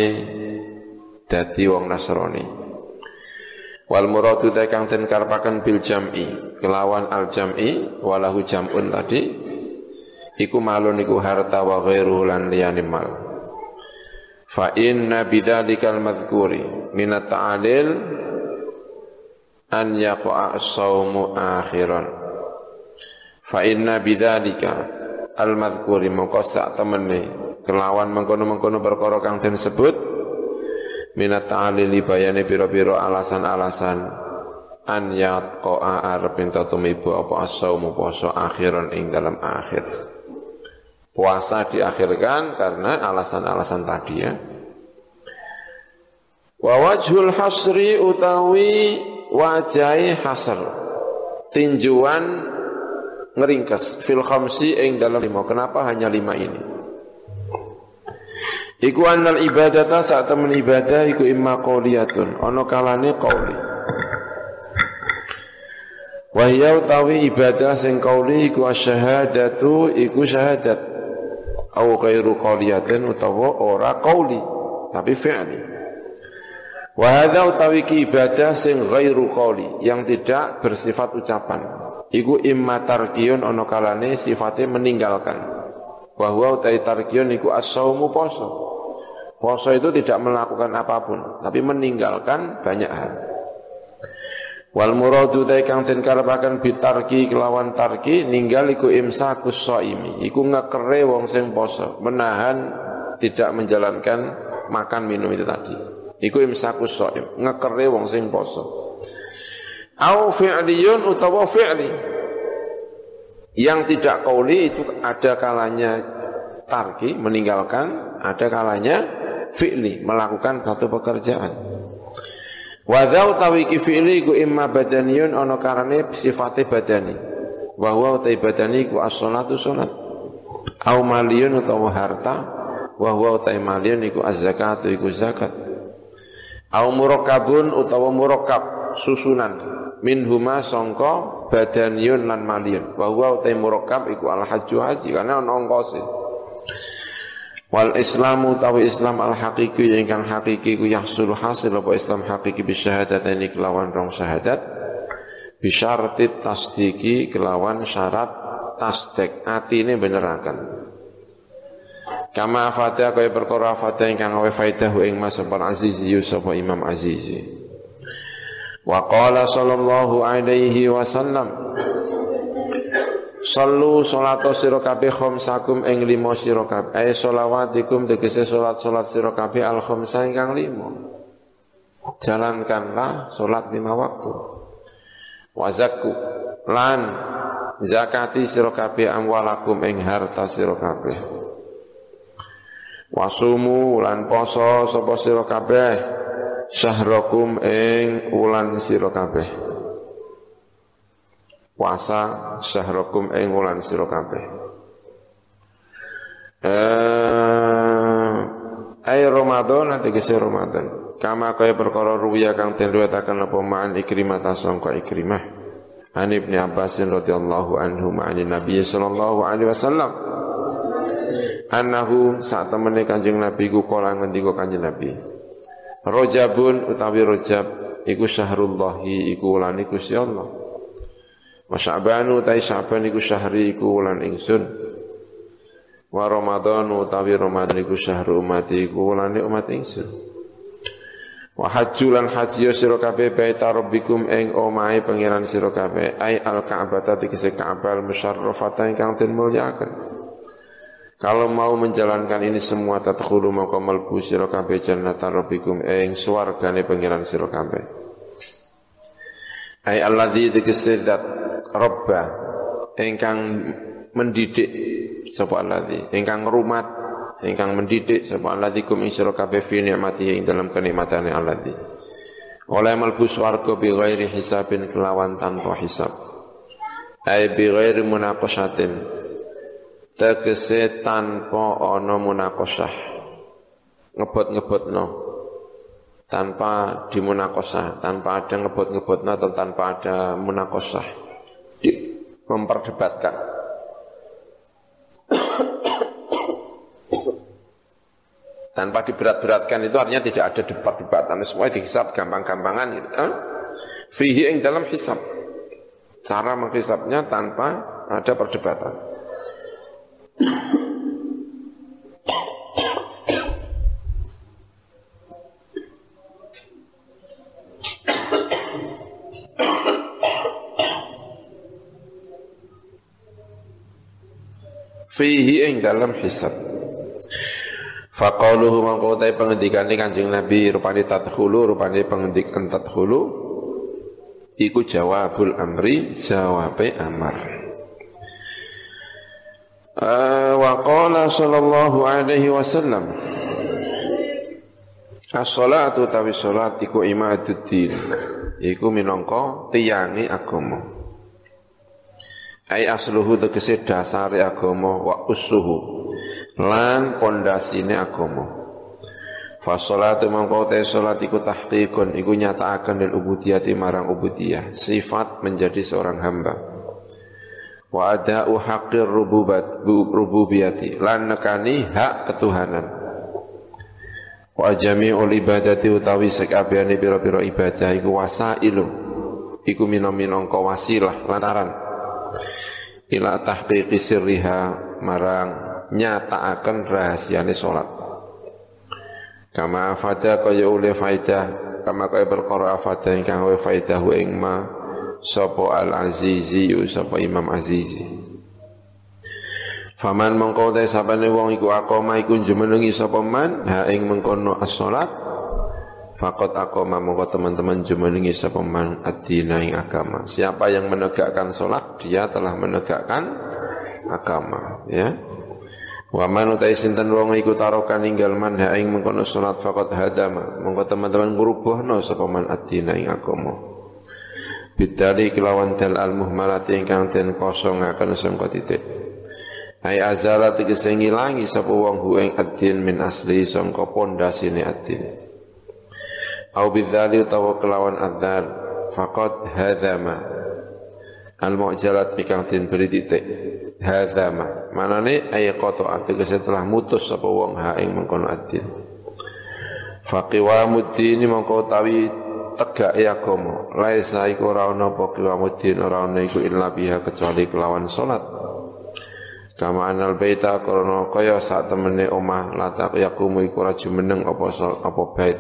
dadi wong Nasrani wal muradu ta kang den karepaken bil jam'i kelawan al jam'i walahu jam'un tadi iku malun iku harta wa ghairu lan liyane mal Fa inna bidzalikal madhkuri min at-ta'lil an yaqa'a as-saumu akhiran. Fa inna bidzalika al-madhkuri mongko sak temene kelawan mengkono-mengkono perkara kang den sebut minat ta'lili bayane pira-pira alasan-alasan an yaqa'a arep ento tumibu apa as-saumu poso akhiran ing dalam akhir. Puasa diakhirkan karena alasan-alasan tadi ya. Wa wajhul hasri utawi wajai hasr. Tinjuan ngeringkas fil khamsi ing dalam lima. Kenapa hanya lima ini? Iku annal ibadata saat temen ibadah iku imma qawliyatun. Ono kalane qawli. Wahya utawi ibadah sing qawli iku asyhadatu iku syahadat au ghairu qawliyatin utawa ora qauli tapi fi'li wa hadza utawi ibadah sing ghairu qauli yang tidak bersifat ucapan iku imma tarkiyun ana kalane sifate meninggalkan wa huwa utai tarkiyun iku as-saumu poso poso itu tidak melakukan apa pun tapi meninggalkan banyak hal Wal muradu ta kang den karepaken bitarki kelawan tarki ninggal iku imsakus shaimi. Iku ngekere wong sing poso, menahan tidak menjalankan makan minum itu tadi. Iku imsakus shaim, ngekere wong sing poso. Au fi'liyun utawa fi'li. Yang tidak kauli itu ada kalanya tarki meninggalkan, ada kalanya fi'li melakukan satu pekerjaan. Wa dzau tawi ki fi'li ku imma badaniyun ana karane sifate badani. Wa huwa utai badani ku as-shalatu salat. Au maliyun utawa harta wa huwa utai maliyun iku az-zakatu iku zakat. Au murakkabun utawa murakkab susunan min huma sangka badaniyun lan maliyun. Wa huwa utai murakkab iku al-hajju haji karena ana ongkose. Wal Islamu tawi Islam al hakiki ingkang hakiki ku yahsul hasil apa Islam hakiki bi ini kelawan rong syahadat bisyarti tasdiki kelawan syarat tasdik ini benerakan Kama fatih kaya perkara fatih ingkang awe faidah ing Mas Azizi Yusuf Imam Azizi Wa qala sallallahu alaihi wasallam Sallu salato sira kabeh khamsakum ing lima sira kabeh. Ay sholawatikum tegese salat-salat sira al khamsa ingkang lima. Jalankanlah salat lima waktu. Wazakku lan zakati sira amwalakum ing harta sira kabeh wasumu lan poso sapa sira syahrakum ing ulan sira kabeh. Puasa syahrakum ing ulan sira kabeh. Eh ay Ramadan nanti kese Ramadan. Kama kaya perkara ruya kang den riwayataken apa ma'an ikrimah ta sangka ikrimah. An Ibnu Abbas radhiyallahu anhu ma'ani Nabi sallallahu alaihi wasallam. Annahu saat temene Kanjeng Nabi ku kala ngendika Kanjeng Nabi Rajabun utawi Rajab iku syahrullahi iku wulan Gusti Allah. Wa Sya'banu ta Sya'ban iku syahri iku wulan ingsun. Wa Ramadan utawi Ramadan iku syahru umat iku wulan umat ingsun. Wa hajjulan haji sira kabeh baita rabbikum ing omahe pangeran sira kabeh. Ai al Ka'bah tegese Ka'bah musyarrafata ingkang den mulyakaken. Kalau mau menjalankan ini semua tadkhulu maka melbu sira kabeh jannata rabbikum ing swargane pangeran sira kabeh. Ai allazi dat robba ingkang mendidik sapa allazi ingkang rumat ingkang mendidik sapa alladzim ing sira kabeh fi nikmatihi ing dalam kenikmatane alladzi. Oleh mlebu swarga bi ghairi hisabin kelawan tanpa hisab. Ai bi ghairi munaqashatin tegese tanpa ana munaqashah ngebot-ngebotno. Tanpa dimunakosah, tanpa ada ngebot-ngebotno atau tanpa ada munakosah, memperdebatkan. tanpa diberat-beratkan itu artinya tidak ada debat-debatan. Semua dihisap gampang-gampangan gitu kan fihi ing dalam hisab. Cara menghisapnya tanpa ada perdebatan fihi ing dalam hisab Faqaluhu mangko ta pengendikane Kanjeng Nabi rupane tadkhulu rupane pengendikan tadkhulu iku jawabul amri jawabe amar. Uh, wa qala sallallahu alaihi wasallam As-salatu tawi salat iku imaduddin. Iku minangka tiyangi agama. Ai asluhu tegese dasare agama wa usuhu lan pondasine agama. Fa salatu mangko te salat iku tahqiqun iku nyatakaken lil ubudiyati marang ubudiyah sifat menjadi seorang hamba wa ada'u haqqir rububat rububiyati. Lan nekani hak ketuhanan. Wa jami'ul ibadati utawi sekabehane pira-pira ibadah iku wasailu iku minangka wasilah lantaran. Ila tahqiqi sirriha marang nyataaken rahasiane salat. Kama afada kaya oleh faidah, kama kaya perkara afada ingkang wa faidah ing ma sapa al-azizi sapa Imam Azizi. Faman mengkau te sabane wong iku akoma iku jumenengi sapa man ha ing mengkono as-salat Fakot akoma mongko teman-teman jumenengi sapa man ad-dina ing agama. Siapa yang menegakkan salat dia telah menegakkan agama, ya. Wa man utai sinten wong iku tarokan ninggal man ha ing mengkono salat faqat hadama mengko teman-teman ngrubuhno sapa man adina ing agama bidali kelawan dal al muhmalati ingkang den kosongaken sangka titik. Ai azala tegese ngilangi sapa wong hu ing adin min asli sangka pondasine adin au bidzali utawa kelawan adzal faqad hadama al mu'jalat ingkang den beri titik hadzama. Manane ay qata tegese telah mutus sapa wong ha ing mengkono adin faqiwamuddin mongko tawi tegake agama. Laisa iku ora ana apa qiwamuddin ora ana iku illa biha kecuali kelawan salat. Kama anal baita karena kaya sak temene omah latak yakumu iku ora jumeneng apa apa bait.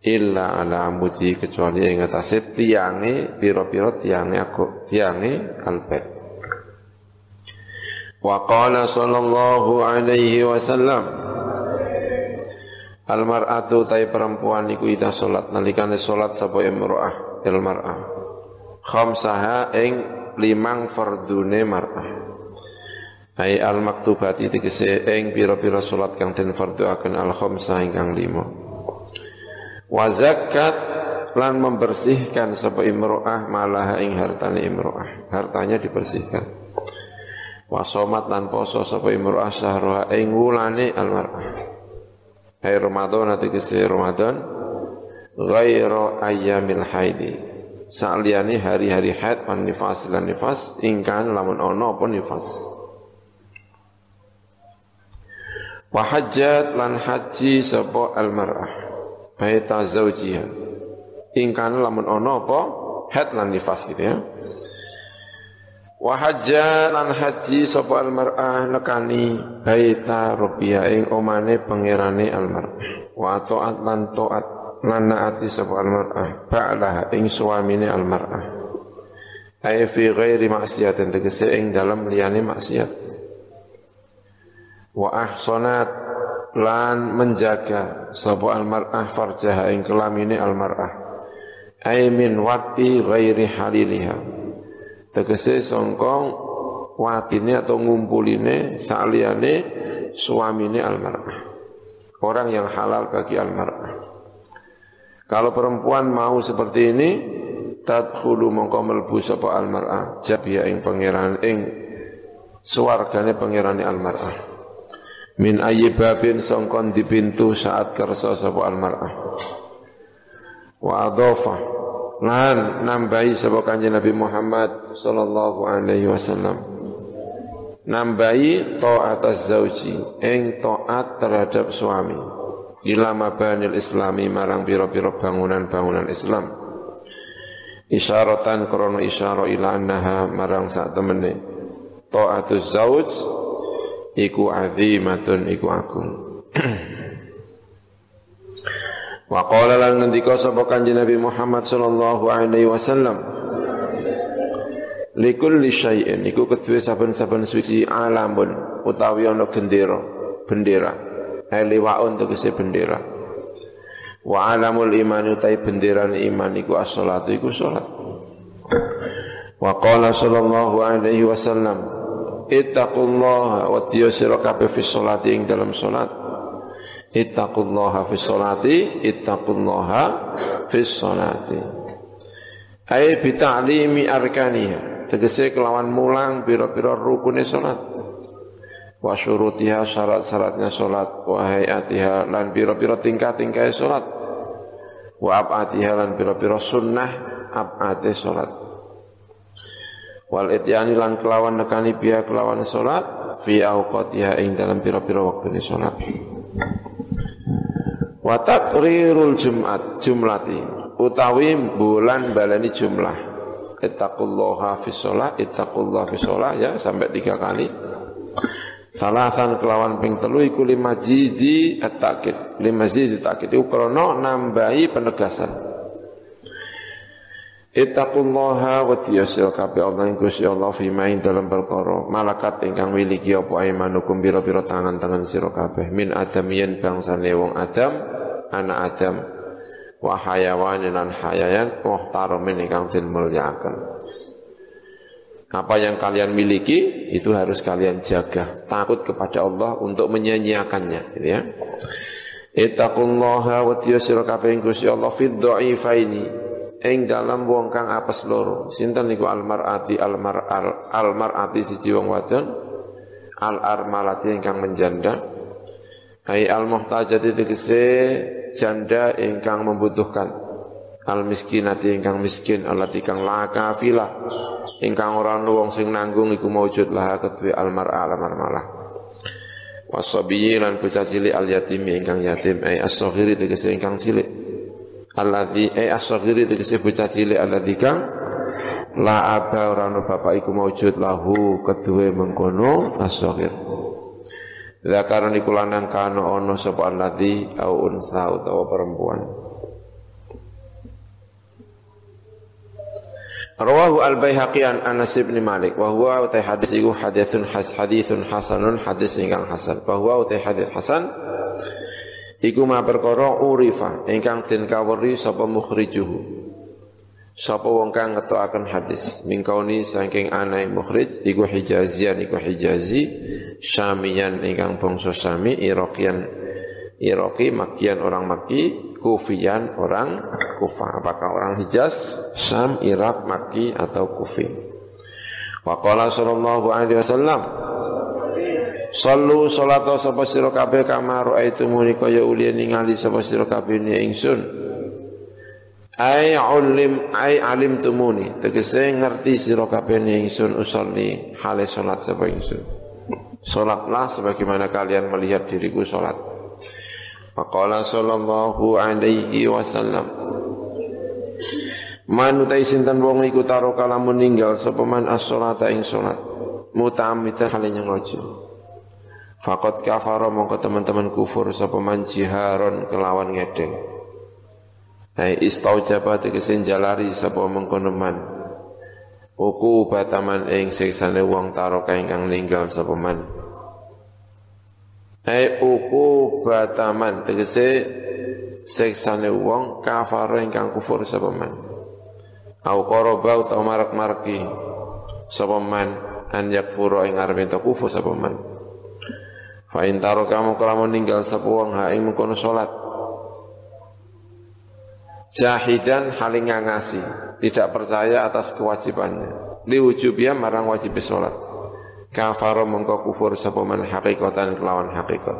Illa ala amudi kecuali ing atase tiange pira-pira tiange aku tiange albait Wa qala sallallahu alaihi wasallam Al mar'atu tai perempuan iku ida salat nalikane salat sapa imra'ah il mar'ah khamsaha ing limang fardune mar'ah. Ai al maktubati tegese ing pira-pira salat kang den fardhuaken al khamsah ingkang lima. Wa zakat lan membersihkan sapa imro'ah malah ing hartane imro'ah. Hartanya dibersihkan. Wa somat lan poso sapa imro'ah sahroha ing wulane al mar'ah ai ramadan tegese ramadan ghairu ayyamil haidi Sa'liani hari-hari haid wan nifas lan nifas ingkang lamun ana apa nifas. Wa hajjat lan haji sapa al mar'ah baita zaujiha. Ingkang lamun ana apa haid lan nifas gitu ya. Wa hajjat lan haji sapa al mar'ah nekani baita rupiah ing omane pangerane al mar'ah. Wa taat lan taat lan naati sapa al-mar'ah ba'laha ing suamine al-mar'ah. Ay fi ghairi maksiatin tegese ing dalam liyane maksiat. Wa ahsanat lan menjaga sapa al-mar'ah farjaha ing kelamine al-mar'ah. Ay min wati ghairi haliliha tegese songkong watine atau ngumpuline saliyane suamine al-mar'ah orang yang halal bagi al-mar'ah kalau perempuan mau seperti ini, tadkhulu mongko mlebu sapa almar'ah jabiya ing pangeran ing suwargane pangerane almar'ah. Min ayyi babin songkon di pintu saat kersa sapa almar'ah. Wa adhafa lan nambahi sapa kanjeng Nabi Muhammad sallallahu alaihi wasallam. Nambahi taat az-zauji ing taat terhadap suami. Ila mabanil islami marang pira-pira bangunan-bangunan Islam. Isyaratan krono isyara ila annaha marang sak temene. Taatuz zauj iku azimatun iku agung Wa qala lan ngendika sapa kanjeng Nabi Muhammad sallallahu alaihi wasallam Likulli syai'in iku kedue saben-saben suci alamun utawi ana gendera bendera. Liwaun tegese bendera. Wa alamul iman utai bendera iman iku as-salatu iku salat. Wa qala sallallahu alaihi wasallam ittaqullaha wa tiyasira kabeh fi sholati ing dalam salat ittaqullaha fi sholati ittaqullaha fi sholati. Ay bi ta'limi arkaniha. Tegese kelawan mulang pira-pira rukune salat wa syurutiha syarat-syaratnya salat wa hayatiha lan pira-pira tingkah-tingkah salat wa abatiha lan pira-pira sunnah abate salat wal ityani lan kelawan nekani biya kelawan salat fi auqatiha ing dalam pira-pira waktune salat wa taqrirul jumat jumlati utawi bulan balani jumlah ittaqullaha fi sholat ittaqullaha fi sholat ya sampai tiga kali Salasan kelawan ping telu iku lima jiji at-takid. Lima jiji at-takid iku krana nambahi penegasan. Ittaqullaha wa tiyasil kabeh Allah ing Gusti Allah fi main dalam perkara malakat ingkang miliki apa aimanukum biro-biro tangan-tangan sira kabeh min adam yen bangsane wong Adam anak Adam wa hayawan lan hayayan muhtaramin ingkang den mulyakaken apa yang kalian miliki itu harus kalian jaga. Takut kepada Allah untuk menyanyiakannya. Gitu ya. Ittaqullaha wa tiyasira kabeh Gusti Allah fid dha'ifaini ing dalam wong kang apes loro. Sinten niku almarati almar almarati siji wong wadon al armalati ingkang menjanda. Ai al muhtajati tegese janda ingkang membutuhkan. Al miskinati ingkang miskin alati kang la kafilah ingkang ora wong sing nanggung iku maujud laha kedue almar'a almarmalah wasabiyi lan bocah cilik al yatimi ingkang yatim ai as-saghiri tegese ingkang cilik alladzi ai as-saghiri tegese bocah cilik alladzi kang la aba ora ono bapak iku maujud lahu kedue mengkono as-saghir Zakaran iku lanang kana ana sapa alladzi au unsa utawa perempuan Rawahu al-Baihaqi an Anas bin Malik wa huwa utai hadis iku haditsun has haditsun hasanun hadis ingkang hasan. Bahwa utai hadis hasan iku ma perkara urifa ingkang den kaweri sapa mukhrijuhu. Sapa wong kang ngetokaken hadis. Mingkauni saking anai mukhrij iku hijazian iku hijazi syamiyan ingkang bangsa sami iraqian iraqi makian orang maki kufian orang kufa. Apakah orang hijaz syam irak maki atau kufi? Wa qala sallallahu alaihi wasallam Sallu salata sapa sira kabeh kama raaitumuni kaya ulien ningali sapa sira kabeh ingsun. Ai ulim ai alim tumuni tegese ngerti sira kabeh ingsun usolli hale salat sapa ingsun. Salatlah sebagaimana kalian melihat diriku salat. Faqala sallallahu alaihi wasallam Man utai sinten wong iku taro kalamun ninggal sapa man as-salata ing salat mutamitan hale nyengojo. Fakot kafaro mongko teman-teman kufur sapa man jiharon kelawan ngedeng. Hai istaujaba tegese jalari sapa mengkono man. Uku bataman ing siksane wong taroka ingkang ninggal sapa man. Hai uku bataman tegese siksane wong kafaro ingkang kufur sapa man. Au qaraba utawa marak-marki sapa man an yakfuru ing arep kufur sapa man. Fa in kamu kelamun ninggal sapa wong ha ing mengkono salat. Jahidan haling ngangasi, tidak percaya atas kewajibannya. Li wujubiyah marang wajib salat. Kafaro mengko kufur sapa man hakikatan kelawan hakikat.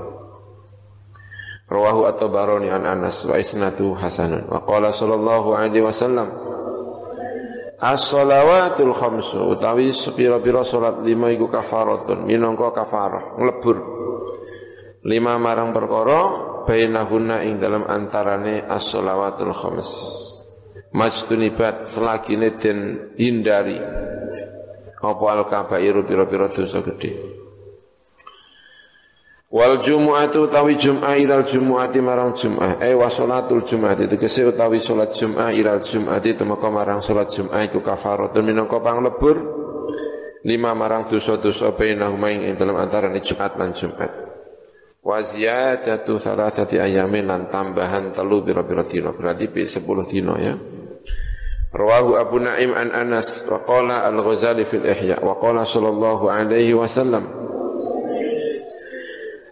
Rawahu at-Tabarani an Anas wa isnadu hasanun. Wa qala sallallahu alaihi wasallam As-salawatul khamsu utawi sepira-pira salat lima iku kafaratun minangka kafarah nglebur lima marang perkara bainahunna ing dalam antarane as-salawatul khams majtunibat selagine den hindari. Apa al-kabairu pira-pira dosa gedhe? Wal jumu'atu utawi jum'ah ilal jumu'ati marang jum'ah. Eh wa sholatul jum'ati. Tegesi utawi sholat jum'ah ilal jum'ati Temaka marang sholat jum'ah iku kafaratun minangka panglebur. Lima marang dosa-dosa bainahuma ing dalam antara Jumat lan Jumat Wa ziyadatu thalathati ayamin lan tambahan telu biro-biro dino. Berarti bi sepuluh dino ya. Rawahu Abu Naim an Anas wa qala Al-Ghazali fil Ihya wa qala sallallahu alaihi wasallam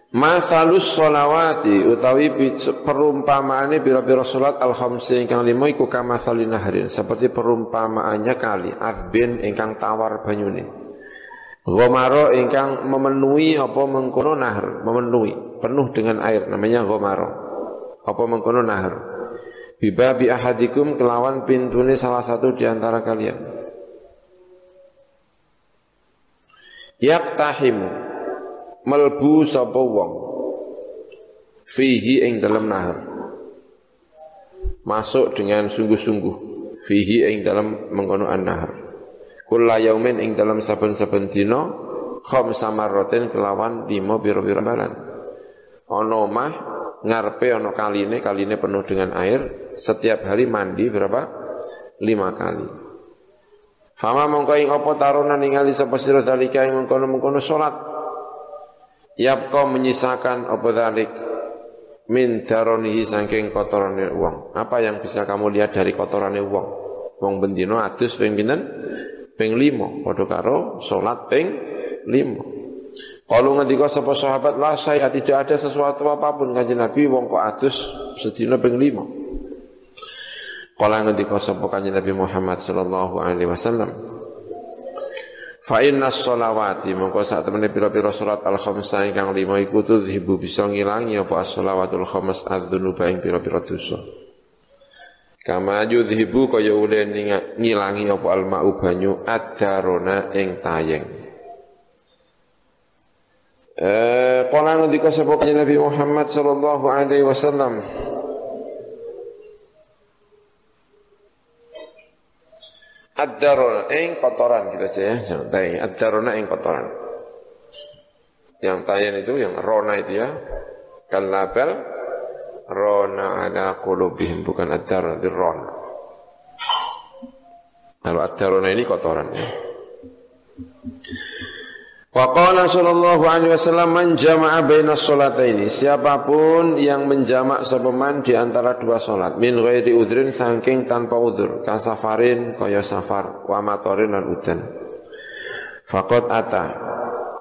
Mathalus solawati utawi perumpamaane biro-biro salat al-khamsi ingkang lima iku kamathali nahrin seperti perumpamaannya kali adbin ingkang tawar banyune Gomaro ingkang memenuhi apa mengkono nahar, memenuhi penuh dengan air namanya gomaro. Apa mengkono nahar. Biba bi ahadikum kelawan pintune salah satu di antara kalian. Yaktahimu melbu sapa wong fihi ing dalam nahar. Masuk dengan sungguh-sungguh fihi ing dalam mengkono an-nahar. Kula yaumin ing dalam saben-saben dina khamsa marratin kelawan lima biro-biro balan. Ono mah ngarepe ono kaline, kaline penuh dengan air, setiap hari mandi berapa? Lima kali. Fama mongko ing apa taruna ningali sapa sira dalika ing mengkono-mengkono salat. Yapqa menyisakan apa dalik min daronihi saking kotorane wong. Apa yang bisa kamu lihat dari kotorane wong? Wong bendino adus ping pinten? Ping limo padha karo salat ping limo kalau ngendika sapa sahabat lah saya tidak ada sesuatu apa pun kanjeng Nabi wong kok adus sedina ping limo Kala ngendika sapa kanjeng Nabi Muhammad sallallahu alaihi wasallam Fa inna sholawati mongko sak temene pira-pira salat al khamsa ingkang lima iku tudhibu bisa ngilangi apa as-shalawatul khams adz-dzunuba ing pira-pira dosa. Kama yudhibu kaya ule ngilangi apa alma'u banyu ad-darona ing tayeng. Eh, kala ngendika sapa Nabi Muhammad sallallahu alaihi wasallam Ad-darona ing kotoran gitu aja ya, santai. Ad-darona ing kotoran. Yang tayang itu yang rona itu ya. Kalabel rona ala qulubihim bukan ad-dar di ron. Kalau ad-darona ini kotoran ya. Wa qala sallallahu alaihi wasallam man jama'a baina sholataini siapa pun yang menjamak sepeman di antara dua salat min ghairi udrin saking tanpa udzur kasafarin kaya safar wa matorin lan udan faqad ata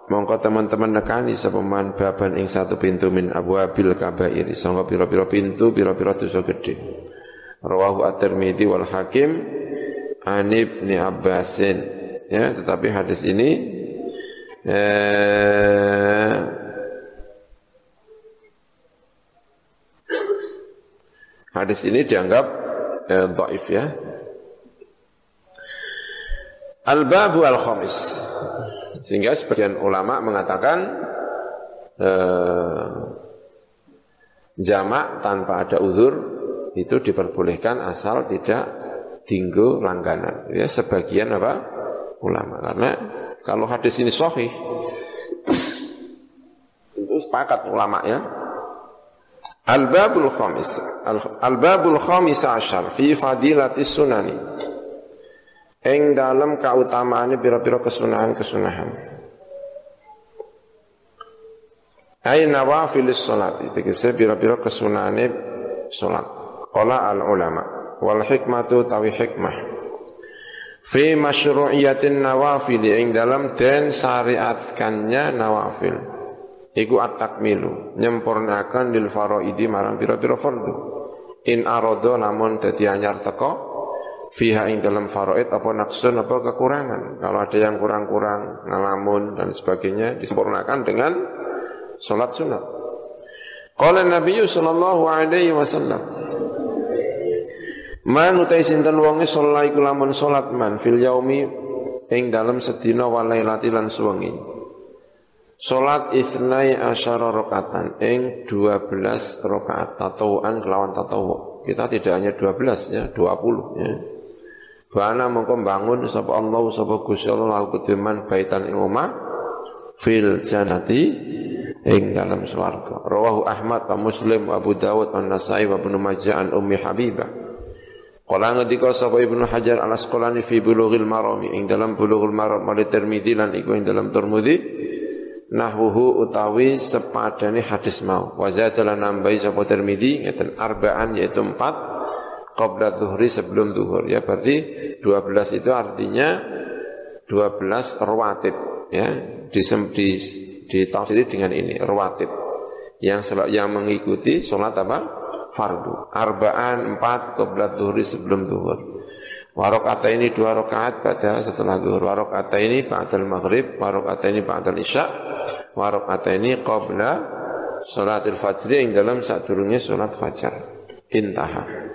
mongko teman-teman nekani sepeman baban ing satu pintu min abwabil kabairi sangka pira-pira pintu pira-pira dosa gedhe rawahu at-tirmidzi wal hakim an ibni abbasin ya tetapi hadis ini Eh, hadis ini dianggap eh, dhaif ya. Al-babu al-khamis. Sehingga sebagian ulama mengatakan eh, jamak tanpa ada uzur itu diperbolehkan asal tidak tinggu langganan. Ya, sebagian apa? ulama karena kalau hadis ini sahih, itu sepakat ulama ya. Al-babul khamis. Al-babul khamis asyar fi fadilati sunani. Eng dalam keutamaannya biro-biro kesunahan-kesunahan. Ay nawafilis salati. Tegese biro-biro kesunahane salat. Qala al-ulama. Wal hikmatu tawi hikmah fi masyru'iyatin nawafil ing dalam den syariatkannya nawafil iku at-takmilu nyempurnakan lil faraidi marang pira-pira fardu in arodo namun dadi anyar teko fiha ing dalam faraid apa naksun apa kekurangan kalau ada yang kurang-kurang ngalamun dan sebagainya disempurnakan dengan salat sunat qala nabi sallallahu alaihi wasallam Man utai sinten wonge sholat iku lamun sholat man fil yaumi ing dalam sedina walailati lan suwengi. Sholat isnai asyara rokatan ing 12 rokaat tatawuan kelawan tatawu. Kita tidak hanya 12 ya, 20 ya. Bana mongko bangun sapa Allah sapa Gusti Allah lahu kediman baitan ing omah fil janati ing dalam swarga. Rawahu Ahmad wa Muslim wa Abu Dawud wa Nasai wa Ibnu Majah an Ummi Habibah. Qala ngendika sapa Ibnu Hajar Al Asqalani fi Bulughil Marami ing dalam Bulughul Maram mali Tirmidzi lan iku ing dalam Tirmidzi nahwuhu utawi sepadane hadis mau wa zadalan nambahi sapa Tirmidzi ngeten arba'an yaitu empat qabla zuhri sebelum zuhur ya berarti 12 itu artinya 12 rawatib ya di di, di dengan ini rawatib yang yang mengikuti sholat apa fardu. Arba'an empat qoblat duhri sebelum duhur. Warokata ini dua rakaat pada setelah duhur. Warokata ini ba'dal maghrib. Warokata ini ba'dal isya. Warokata ini qabla salatil fajri yang dalam saat turunnya salat fajar. Intaha.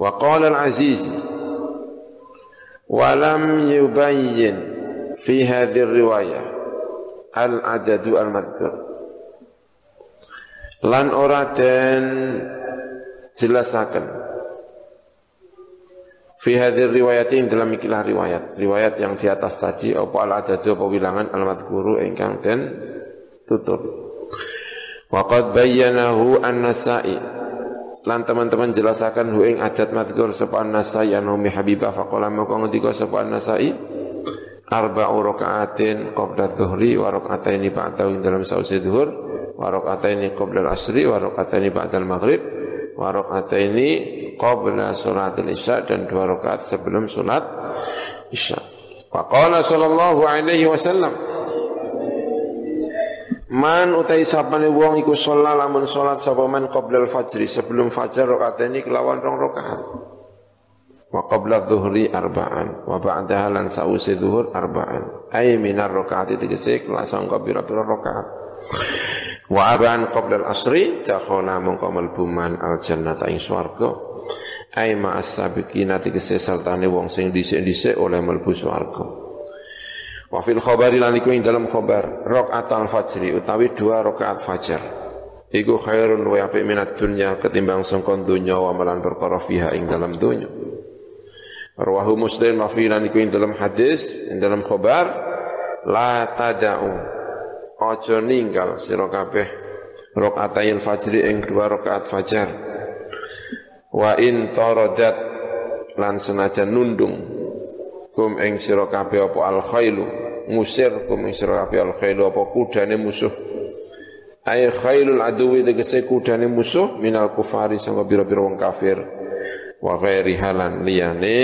Wa qala al-aziz walam yubayyin fi hadhihi riwayah al-adadu al-madhkur. Lan ora den jelasaken fi hadir riwayatin dalam ikilah riwayat. Riwayat yang di atas tadi apa al adadu apa wilangan al madhkuru ingkang den tutur wa qad bayyanahu an-nasa'i lan teman-teman jelasakan hu ing adat madhkur sapa an-nasai an ummi habibah faqala maka ngendika sapa an-nasai arba'u raka'atin qabla dhuhri wa raka'ataini ba'da dalam sausi dhuhur wa raka'ataini qabla al-asri wa raka'ataini ba'da al-maghrib wa ini qabla salatil isya dan dua rakaat sebelum salat isya. Wa qala sallallahu alaihi wasallam Man utai sapane wong iku sholat lamun sholat sapa man qabla al-fajri sebelum fajar rakaat ini kelawan rong rakaat. Wa qabla dhuhri arba'an wa ba'daha lan sausi dhuhur arba'an. Ay minar rakaat tegese sangka pira-pira rakaat. Wa aban qabla al-asri dakhala mongko mlebu man al-jannata ing swarga. Ai ma'as sabiqina tegese sertane wong sing dhisik-dhisik oleh mlebu swarga. Wa fil khabari lan iku ing dalam khabar rakaat al-fajri utawi dua rakaat fajar. Iku khairun wa apik minat dunya ketimbang sangkon dunya wa malan perkara fiha ing dalam dunya. Rawahu Muslim wa fi lan iku ing dalam hadis ing dalam khabar la tada'u Ojo ninggal sira kabeh rakaatail fajri ing dua rakaat fajar. Wa in taradat lan senajan nundung kum ing sira kabeh apa al khailu ngusir kum sira kabeh al khailu apa kudane musuh? Ay khailul aduwi tegese kudane musuh minal kufari sangka bira-bira wong kafir. Wa ghairi halan liyane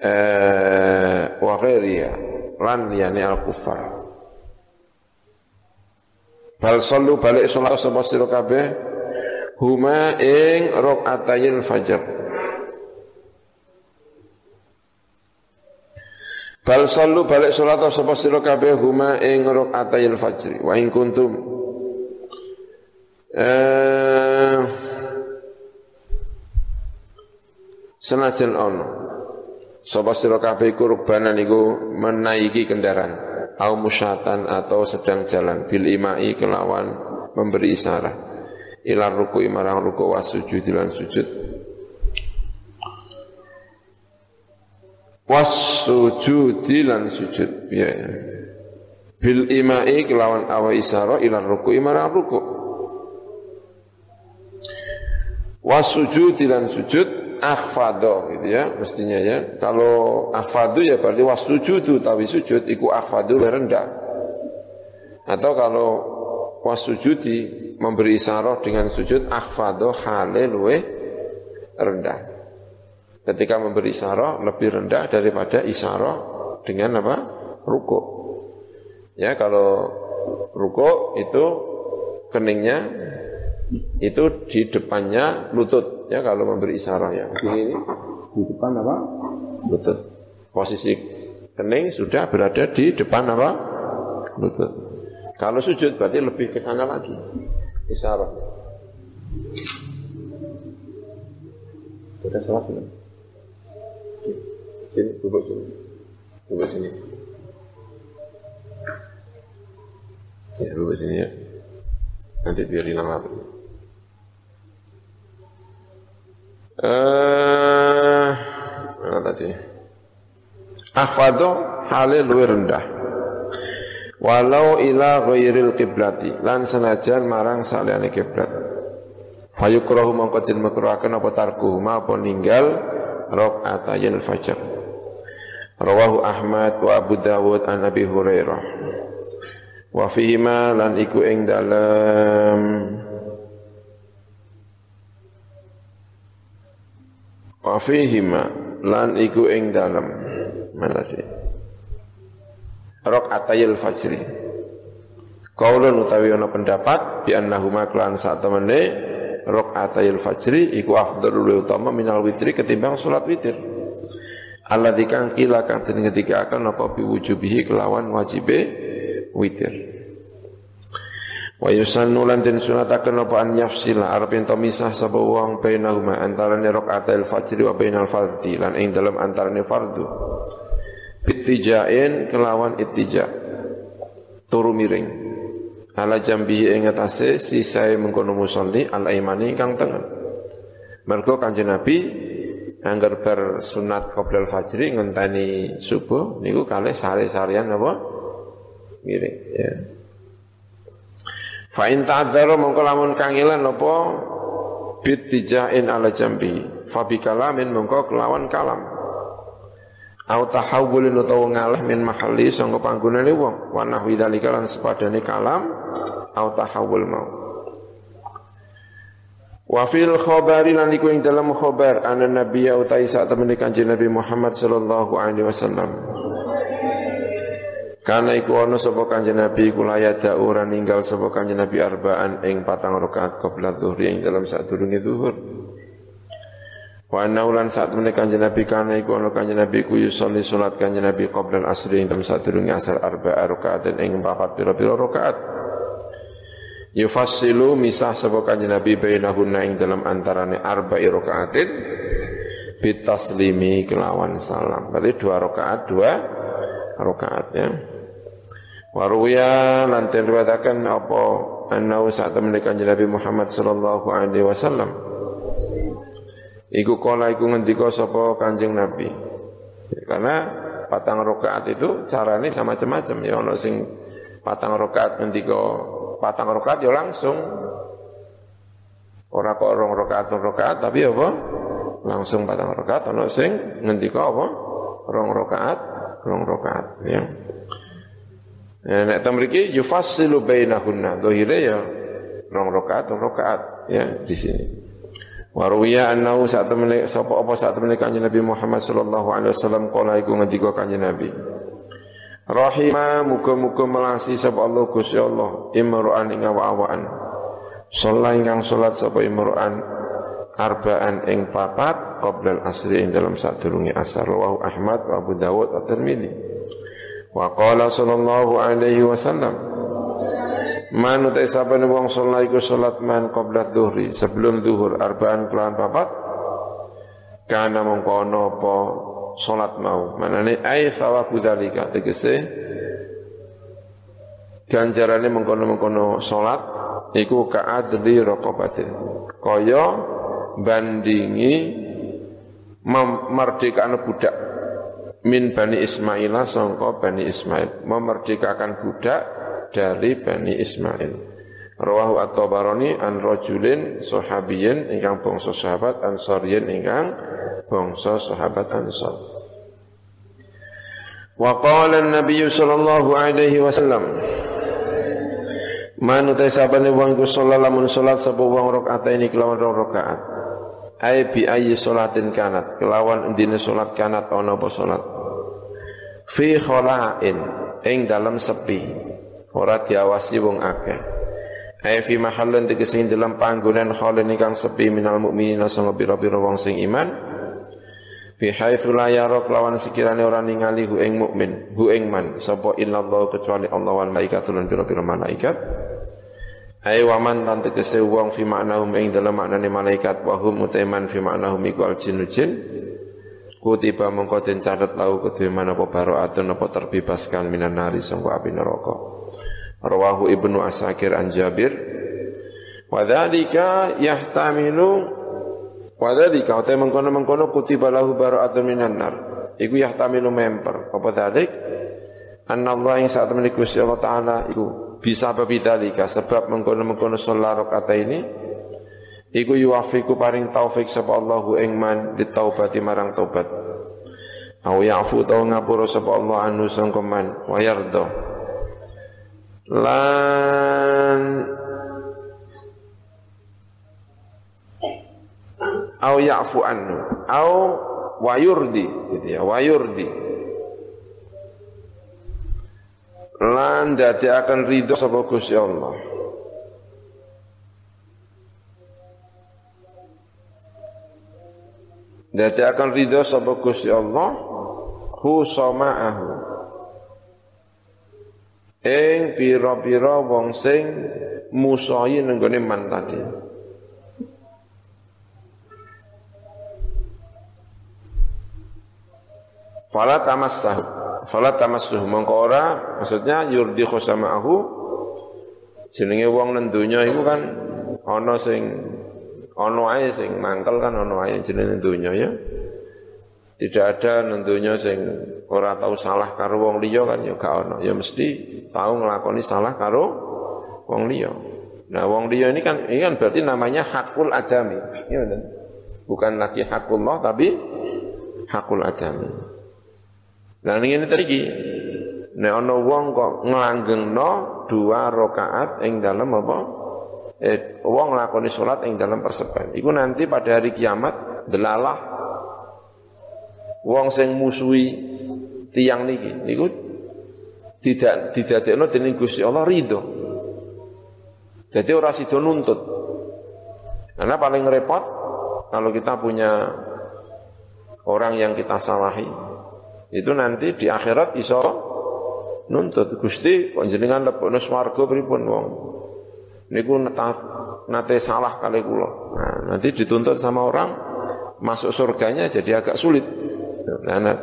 eh wa ghairiha lan liyane al kufar bal sallu balik salat sapa sira kabeh? Huma ing rakaatayil fajar Bal sallu balik salat sapa sira kabeh huma ing rakaatayil fajri wa in kuntum. Eh senajan ono sapa sira kabeh iku rubbanan iku menaiki kendaraan au musyatan atau sedang jalan bil imai kelawan memberi isyarat ilar ruku marang ruku wasujud lan sujud was sujudi lan sujud. Ya bil imai kelawan awa isara ila ruku imara ruku. Was sujudi lan sujud akhfado gitu ya mestinya ya. Kalau akhfadu ya berarti was sujudu tapi sujud iku akhfadu rendah. Atau kalau was sujudi memberi isyarat dengan sujud akhfado hale luwe rendah ketika memberi isyarah lebih rendah daripada isyarah dengan apa? ruko. Ya, kalau ruko itu keningnya itu di depannya lutut ya kalau memberi isyarah ya. Ini, di depan apa? Lutut. Posisi kening sudah berada di depan apa? Lutut. Kalau sujud berarti lebih ke sana lagi. Isyarah. Sudah salah belum? Sini, duduk sini. Duduk sini. Ya, duduk sini ya. Nanti biar hilang api. Eh, mana tadi? Akhfadu halil luwih rendah. Walau ila ghairil kiblati lan senajan marang saliyane kiblat. Fayukrahu mongko den makruhaken apa tarkuh ma apa ninggal rakaatayn fajr. Rawahu Ahmad wa Abu Dawud an Abi Hurairah. Wa fihima lan iku ing dalam Wa fihima lan iku ing dalam mana sih? Rok atayil fajri. Kaulun utawi ana pendapat bi annahuma kelan saat temene rok atayil fajri iku afdalul utama minal witri ketimbang salat witir. Allah dikang kila kang den akan apa biwujubihi kelawan wajibe witir. Wa yusannu lan den sunataken apa an yafsila arep ento misah sapa wong bainahuma antarane rakaatil fajri wa bainal fardhi lan ing dalam antarane fardu. Bittijain kelawan ittija. Turu miring. Ala jambi ing atase sisae mengkono musolli al aimani kang tengen. Mergo Kanjeng Nabi anggar ber sunat qoblal fajri ngenteni subuh niku kalih sare-sarean apa? Miring ya. Fa in ta'adzara mongko lamun kangilan apa? Bitijain ala jambi. Fa bi kalamin mongko kelawan kalam. Au tahawulin utawa ngalah min mahalli sangka panggonane wong. Wa nahwi dalika lan sepadane kalam au tahawul mau Wa fil khabari lan iku ing dalam khabar ana nabi ya utai sak temene kanjeng Nabi Muhammad sallallahu alaihi wasallam. Karena iku ana sapa kanjeng Nabi iku layada ora ninggal sapa kanjeng Nabi arbaan ing patang rakaat qabla dhuhri ing dalam sadurunge zuhur. Wa anna ulan sak temene kanjeng Nabi kana iku ana kanjeng Nabi ku yusolli salat kanjeng Nabi qabla al-asri ing dalam sadurunge asar arba'a rakaat ing papat pira-pira rakaat. Yufassilu misah sapa kanjeng Nabi bainahunna ing dalam antarane arba'i rakaatin bitaslimi kelawan salam. Berarti dua rakaat, dua rakaat ya. Waruya lan riwayataken apa annau saat kanjeng Nabi Muhammad sallallahu alaihi wasallam. Iku kala iku ngendika sapa kanjeng Nabi. Karena patang rakaat itu carane sama macam-macam ya ono sing patang rakaat ngendika patang rakaat ya langsung. Ora kok rong rakaat rakaat tapi apa? Langsung patang rakaat ana sing ngendika apa? Rong rakaat rong rakaat ya. Ya, nek ta mriki yufassilu bainahunna. Dohire ya rong rakaat, rong rakaat ya di sini. Wa ruwiya annahu saat temene sapa apa saat temene kanjeng Nabi Muhammad sallallahu alaihi wasallam kala iku ngendika kanjeng Nabi. Rahima muga-muga melasi sapa Allah Gusti Allah. Imra'an ing awa-awaan. Salat ingkang salat sapa imra'an arba'an ing papat qabla asri ing dalam sadurunge asar. Rawahu Ahmad wa Abu Dawud at-Tirmidzi. Wa qala sallallahu alaihi wasallam Man utai sapa ni wong sholat iku sholat man qabla dhuhri sebelum zuhur arbaan kelawan papat kana mengkono apa sholat mau. Manane ai thawabu dzalika? Tegese ganjarane mengkono-mengkono sholat iku ka'adli raqabatin. Kaya bandingi memerdekakan budak. Min Bani Ismail sangka Bani Ismail. Memerdekakan budak dari Bani Ismail. Rawahu at-Tabarani an rajulin sahabiyin ingkang bangsa sahabat ansariyin ingkang bangsa sahabat ansar. Wa qala an-nabiy sallallahu alaihi wasallam Man utai sabane wong iku salat lamun salat sapa wong ini kelawan rong rakaat. Ai bi ayyi kanat kelawan endine salat kanat ana apa. Fi ing dalam sepi ora diawasi wong akeh ai fi mahallin tegese dalam panggonan khalin ingkang sepi minal mukminina sanga pira-pira wong sing iman fi haitsu la yara lawan sekirane ora ningali hu ing mukmin hu ing man sapa illallah kecuali Allah wal malaikatul lan pira-pira malaikat ai waman lan tegese wong fi maknahum ing dalam maknane malaikat wa hum utaiman fi maknahum iku al jinnu jin Kutiba mengko den catet lau kedue mana apa baroatun apa terbebaskan minan nari sangka api neraka. Rawahu Ibnu Asakir an Jabir. Wa dzalika yahtamilu wa dzalika utai mengkono-mengkono kutiba lahu bara'atun minan nar. Iku yahtamilu memper. Apa dzalik? Anna Allah yang saat memiliki Allah Ta'ala iku bisa babidalika sebab mengkono-mengkono sholat rakaat ini Iku yuwafiku paring taufik sapa Allahu ing man ditaubati marang taubat. Au ya'fu tau ngapura sapa Allah anu sangka man wa yarda lan au ya'fu anhu. Au wayurdi gitu ya wayurdi. Lan dadi akan ridho sapa Gusti Allah. Dadi akan ridho sapa Gusti Allah hu sama'ahu ing pira-pira wong sing musahi nenggone man tadi. Fala tamassahu. Fala tamassuhu mongko ora maksudnya yurdi khusama'ahu jenenge wong nang iku kan ana sing ana ae sing mangkel kan ana ae jenenge donya ya. Tidak ada nentunya sing ora tahu salah karo wong liya kan ya gak ono. Ya mesti tahu nglakoni salah karo wong liya. Nah, wong liya ini kan ini kan berarti namanya hakul adami. Ya. Bukan lagi hakullah tapi hakul adami. Nah, ini tadi Nek ana wong kok nglanggengno dua rakaat ing dalam apa? Eh, wong nglakoni salat ing dalam persepen. Iku nanti pada hari kiamat delalah wong sing musuhi tiang niki niku tidak didadekno dening Gusti Allah ridho. Jadi ora sida nuntut. Karena paling repot kalau kita punya orang yang kita salahi. Itu nanti di akhirat iso nuntut Gusti kok jenengan lebokno swarga pripun wong. Niku nate salah kali kula. Nah, nanti dituntut sama orang masuk surganya jadi agak sulit. Nah, nah,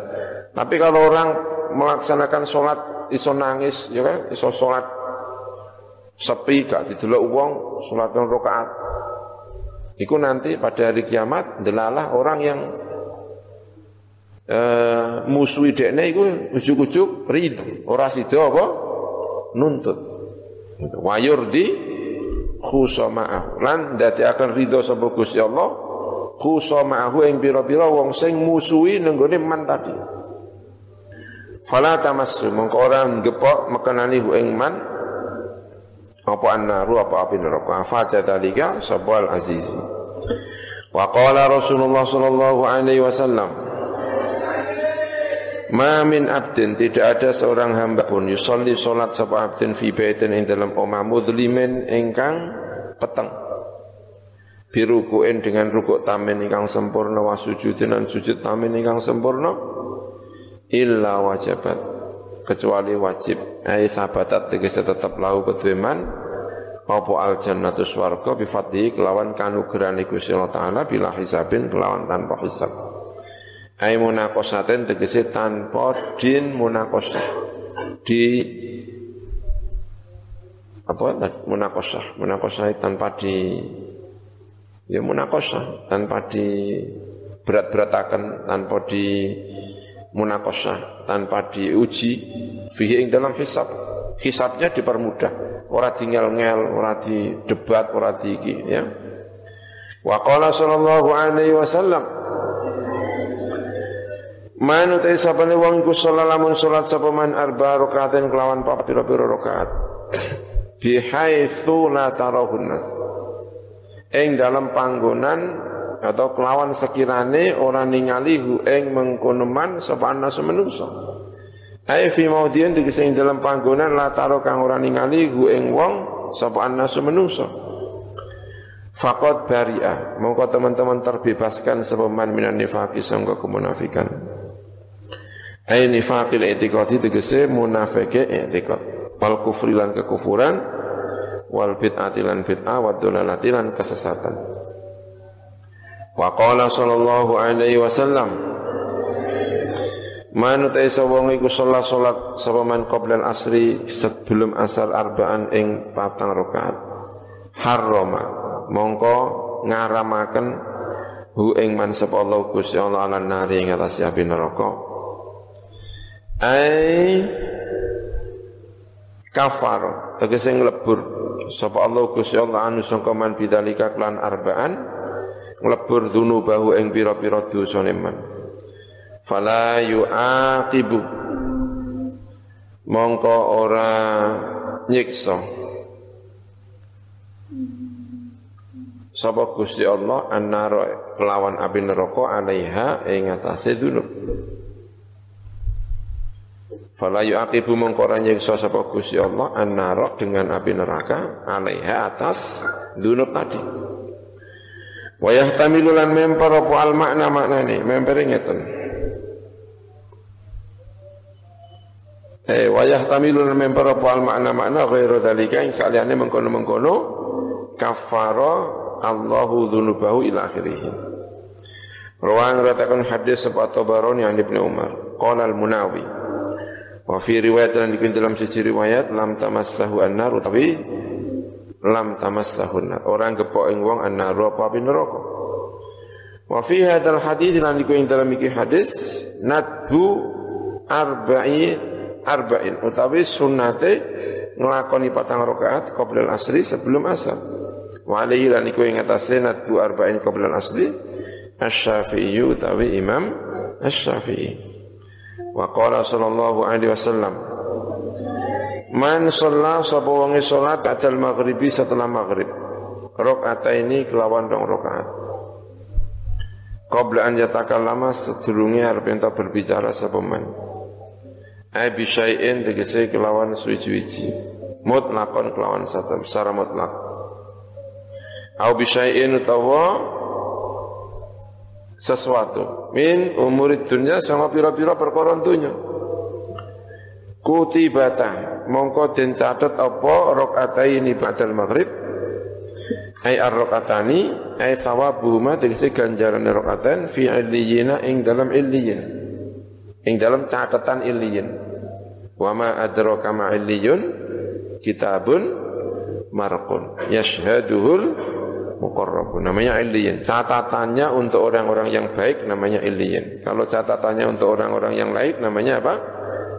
tapi kalau orang melaksanakan sholat iso nangis, ya kan, iso sholat sepi, gak didelok uang, sholat rakaat. Iku nanti pada hari kiamat delalah orang yang uh, musuhi dekne iku ujuk-ujuk ridho, ora sida apa nuntut. Wayur di khusama'ah lan dadi akan ridho sapa Gusti Allah khusamahu ing pira-pira wong sing musuhi nenggone man tadi. Fala tamassu mongko ora gepok mekenani hu ing man apa annaru apa api neraka. Fata dalika sabal azizi. Wa qala Rasulullah sallallahu alaihi wasallam Ma min abdin tidak ada seorang hamba pun. Yusolli salat sapa abdin fi baitin ing dalam omah mudlimin ingkang peteng. Birukuin dengan rukuk tamin ingkang sempurna wa sujudin dan sujud tamin ingkang sempurna illa wajibat kecuali wajib. Ai sabatat tegese tetap lahu kedheman apa al jannatu swarga bi kelawan kanugrahan Gusti Allah taala bila hisabin kelawan tanpa hisab ai munakosaten tegese tanpa din munakosah. Di apa? Munakosah. Munakosah tanpa di ya munakosah. Tanpa di berat-beratakan tanpa di munakosah. Tanpa diuji fihi ing dalam hisab. Hisabnya dipermudah. Ora tinggal ngel ora di debat ora di ya. Wa qala sallallahu alaihi wasallam Man utai sapane wong iku salat lamun salat sapa man arba rakaatin kelawan papat pira-pira rakaat. Bi haitsu la tarahun nas. Ing dalam panggonan atau kelawan sekirane orang ningali hu ing mengkonoman sapa anas menungso ai fi maudhian dikese ing dalam panggonan la taro kang ora ningali hu ing wong sapa anas menungso faqad bari'a. Mongko teman-teman terbebaskan sapa man minan nifaqi sangka kemunafikan ai nifaqil i'tiqadi dikese munafike i'tiqad. Wal kufri lan kekufuran wal bid'ati bid'ah wa dhalalati lan kesesatan. Wa qala sallallahu alaihi wasallam Man utai sawang iku sholat sholat sapa man asri sebelum asar arbaan ing patang rakaat. Harrama mongko ngaramaken hu ing man sapa Allah Gusti Allah ala nari ing atas api neraka ai kafar. Tegese nglebur. Sapa Allah Gusti Allah anu sangka man bidzalika klan arbaan. Nglebur dzunubahu ing pira-pira dosane man. Fala yuaqibu. Mongko ora nyiksa. Sapa Gusti Allah annara kelawan api neraka alaiha ing atase dzunub Fala yu'aqibu mongko ora nyiksa sapa Gusti Allah annara dengan api neraka alaiha atas dzunub tadi Wa yahtamilu lan memper apa al makna maknane, memper ngeten. Eh wa yahtamilu lan memper apa al makna makna ghairu dzalika ing saliyane mengkono-mengkono kafara Allahu dzunubahu ila akhirih. Rawan ratakan hadis sebab Tabarani yang Ibnu Umar. Qala al-Munawi. Wa fi riwayat dan dalam siji riwayat lam tamassahu an-nar tapi lam tamassahun orang gepok ing wong annaru apa api neraka? Wa fi hadzal iku ing dalam iki hadis nadbu arba'i arba'in. Utawi sunnate nglakoni patang rakaat qabla asri sebelum asar. Wa alaihi lan iku ing atase nadbu arba'in qabla asri asy-syafi'i utawi imam asy-syafi'i wa qala sallallahu alaihi wasallam Man sholat sapa wonge sholat ba'dal maghribi setelah maghrib. Rakaat ini kelawan dong rakaat. Qabla an yatakallama sedurunge arep ento berbicara sapa man. Ai bisyai'in tegese kelawan suwi-wiji. Mutlaqan kelawan secara mutlak. Au bisyai'in utawa sesuatu. Min umurid dunya sama pira-pira perkara dunya. Kutibata mongko den catet apa rakaataini ba'dal maghrib. Ai ar-rakaatani ai thawabuhuma tegese ganjaran rakaatan fi illiyina ing dalam illiyin ing dalam catatan illiyin wa ma adraka ma illiyun kitabun marqun. Yashhaduhul muqarrabun. Namanya illiyin. Catatannya untuk orang-orang yang baik namanya illiyin. Kalau catatannya untuk orang-orang yang lain namanya apa?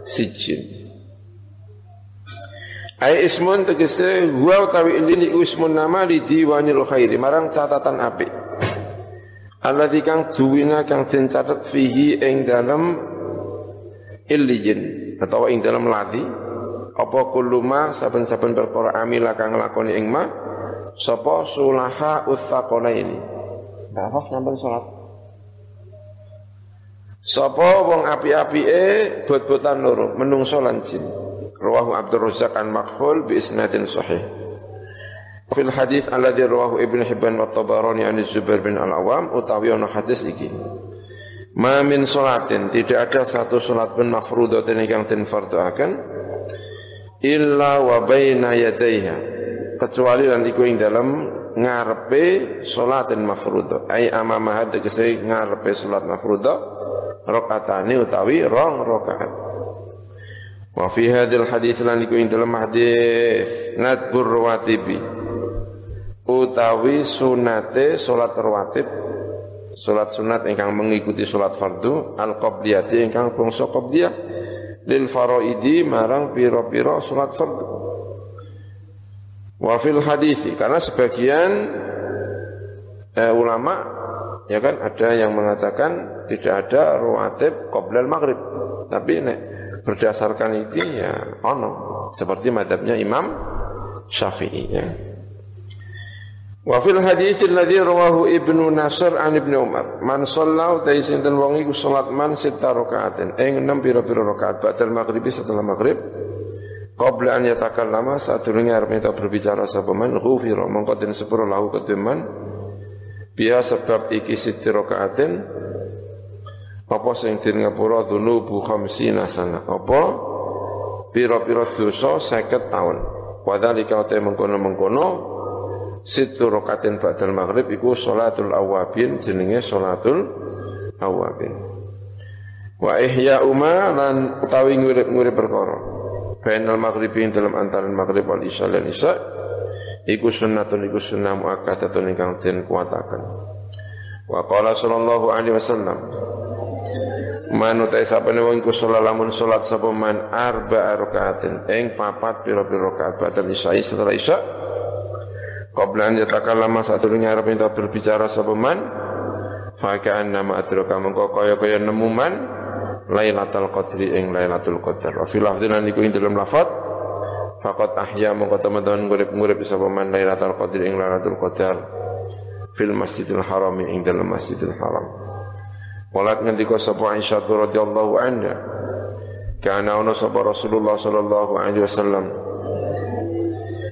Sijin. Ai ismun tegese huwa utawi ilini ismun nama di diwanil khairi. Marang catatan apik. Alladzi kang duwina kang den catet fihi ing dalem illiyin. Atau ing dalam lati apa kuluma saben-saben perkara amila kang nglakoni ing ma sapa sulaha utsaqalaini Mbak Afaf nyampen salat Sapa wong api-apike bot-botan loro menungso lan jin. Rawahu Abdul Razzaq an Makhul bi isnadin sahih. Fil hadis alladhi rawahu Ibnu Hibban wa Tabarani an Zubair bin Al-Awam utawi ana hadis iki. Ma min salatin tidak ada satu salat pun mafrudatin yang den fardhuaken illa wa baina yadayha kecuali lan iku ing dalam ngarepe salatin mafruḍah ai amama tegese ngarepe salat mafruḍah rakaatane utawi rong rakaat wa fi hadzal hadits lan iku ing dalam hadis nadbur rawatibi utawi sunate salat rawatib Salat sunat ingkang mengikuti salat fardu al qabliyati ingkang bangsa qabliyah lil faraidi marang piro-piro salat fardu. Wa fil hadisi karena sebagian eh, ulama ya kan ada yang mengatakan tidak ada rawatib qoblal maghrib. Tapi nek berdasarkan ini ya ono seperti madhabnya Imam Syafi'i ya. Wa fil hadits alladhi rawahu Ibnu Nasr an Ibnu Umar, man shalla ta sinten wong iku salat man sita rakaatin, ing 6 pira-pira rakaat ba'dal maghrib setelah maghrib. Qabla an yatakallama saat durunge arep minta berbicara sapa man? Ghufira mongko den sepuro lahu keteman biha sebab iki siti rakaatin apa sing den ngapura dunubu khamsina sana. Apa? Pira-pira dosa 50 tahun wadhalika te mengkono-mengkono situ rokaatin ba'dal maghrib iku salatul awabin jenenge salatul awabin. Wa ihya uma lan utawi ngurip-ngurip perkara bainal maghribin dalam antaran maghrib wal isya lan isya iku sunnatun iku sunnah muakkadatun ingkang den kuataken. Wa qala sallallahu alaihi wasallam Man utai sapane wong iku salat lamun salat sapa man arba rakaatin ing papat pira-pira rakaat badal isya setelah isya Qabla an dulunya harap minta berbicara sapaman Faka'an nama adraka mengko kaya-kaya nemu man Lailatul Qadri ing Lailatul Qadar. Wa fil lafdhilan iku ing dalam lafad Fakat ahya mengko teman-teman ngurip-ngurip sapaman Lailatul Qadri ing Lailatul Qadar. Fil Masjidil Haram ing dalam Masjidil Haram. Walat ngendika sapa Aisyah radhiyallahu anha Kana ono sapa Rasulullah sallallahu alaihi wasallam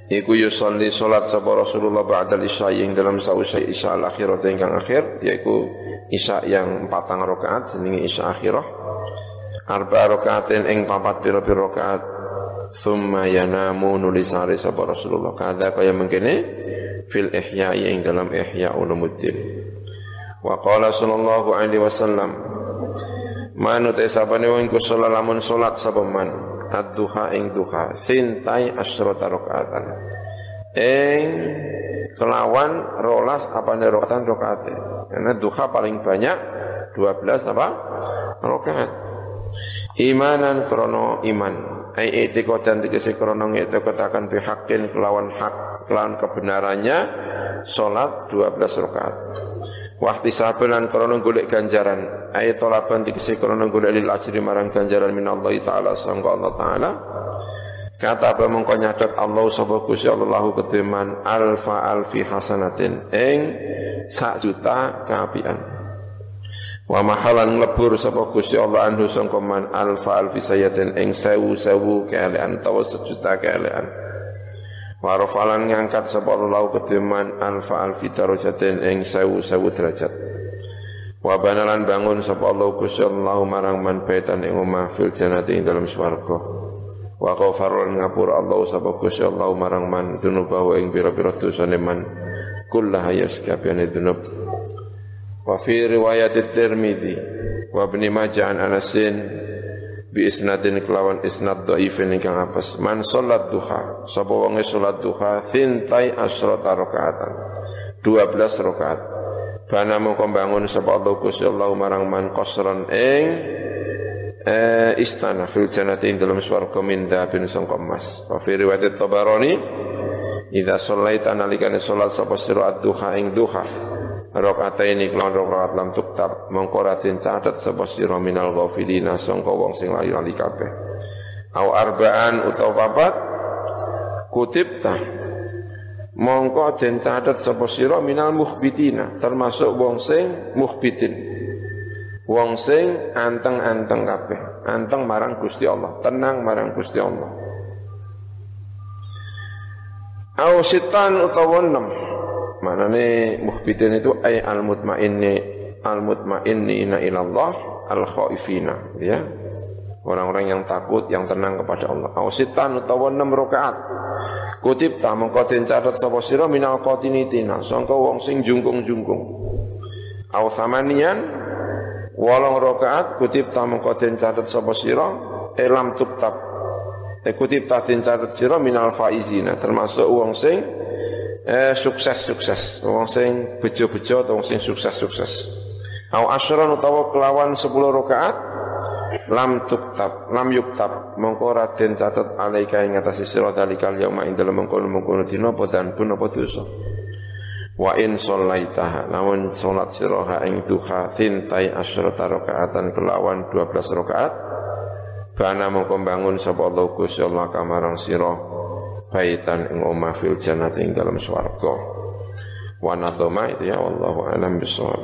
Iku yusalli salat sapa Rasulullah ba'dal isya yang dalam sausai isya al akhirat ingkang akhir yaiku isya yang patang rakaat jenenge isya akhirah. Arba rakaatin ing papat pira-pira rakaat. Thumma yanamu nulisare sapa Rasulullah. Kada kaya mengkene fil ihya yang dalam ihya ulumuddin. Wa qala sallallahu alaihi wasallam manut esapane wong iku lamun salat sapa ad-duha ing duha. Sintai asyrata rakaatan. Ing kelawan rolas apa rakaatan rakaate. Karena duha paling banyak 12 apa? Rakaat. Imanan krono iman. Ai itikodan dikese krono ngitikadakan bihakin kelawan hak kelawan kebenarannya salat 12 rakaat Wahti sabelan krono golek ganjaran. Ayat tolaban dikisi krono golek lil ajri marang ganjaran min Allah taala sangka Allah taala. Kata apa mengko nyadat Allah sapa Gusti Allahu keteman alfa alfi hasanatin. Ing sak juta kaapian. Wa mahalan nglebur sapa Gusti Allah anhu sangka man alfa alfi sayatin ing sewu sewu keelean tawa sejuta keelean Warofalan ngangkat sapa Allah kediman alfa alfi darajatin ing sewu sewu derajat. Wa banalan bangun sapa Allah Gusti Allah marang man baitan ing omah fil jannati ing dalam swarga. Wa ngapura Allah sapa Gusti Allah marang man dunubahu ing pira-pira dosane man kullaha yaskabiyane dunub. Wa fi riwayat Tirmidzi wa Ibnu Majah an Anasin bi isnadin kelawan isnad dhaifin ingkang apes. Man salat duha sapa wonge salat duha thintai asrata rakaatan 12 rakaat. Bana mongko bangun sapa Allah Gusti Allah marang man qasran ing eh, istana fil jannati ing dalam swarga min bin sangka emas. Wa fi riwayat Tabarani Idza shallaita nalikane salat sapa sira ad-duha ing duha Rakaataini kelan rakaat lam tuktab mongko ratin catet sapa sira minal ghafilina sangka wong sing lali-lali kabeh. Au arbaan utawa papat kutibta mongko den catet sapa sira minal mukhbitina termasuk wong sing mukhbitin. Wong sing anteng-anteng kabeh, anteng marang Gusti Allah, tenang marang Gusti Allah. Au sitan utawa enam Maknanya muhbitin itu ay al mutmainni al mutmainina ilallah al khaifina ya. Orang-orang yang takut, yang tenang kepada Allah. Ausitan utawa 6 rakaat. Kutip ta mengko den catet sapa sira minal qatinitina, sangka wong sing jungkung-jungkung. Au samanian wolong rakaat kutip ta mengko den catet sapa sira elam tuktab. E kutip ta den catet sira minal faizina, termasuk wong sing eh, sukses sukses. Wong sing bejo-bejo atau wong sing sukses sukses. Au asyran utawa kelawan 10 rakaat lam tuktab lam yuktab. Mongko raden catet alaika ing atase sira dalikal yauma ing dalem mengkono-mengkono dina apa dan pun apa dosa. Wa in shallaitaha lamun salat sira ing duha tintai asyrata rakaatan kelawan 12 rakaat Bana mongko bangun sapa Allah Gusti Allah kamarang sira baitan ing omah fil jannati ing dalam swarga. Wa nadoma itu ya wallahu alam bisawab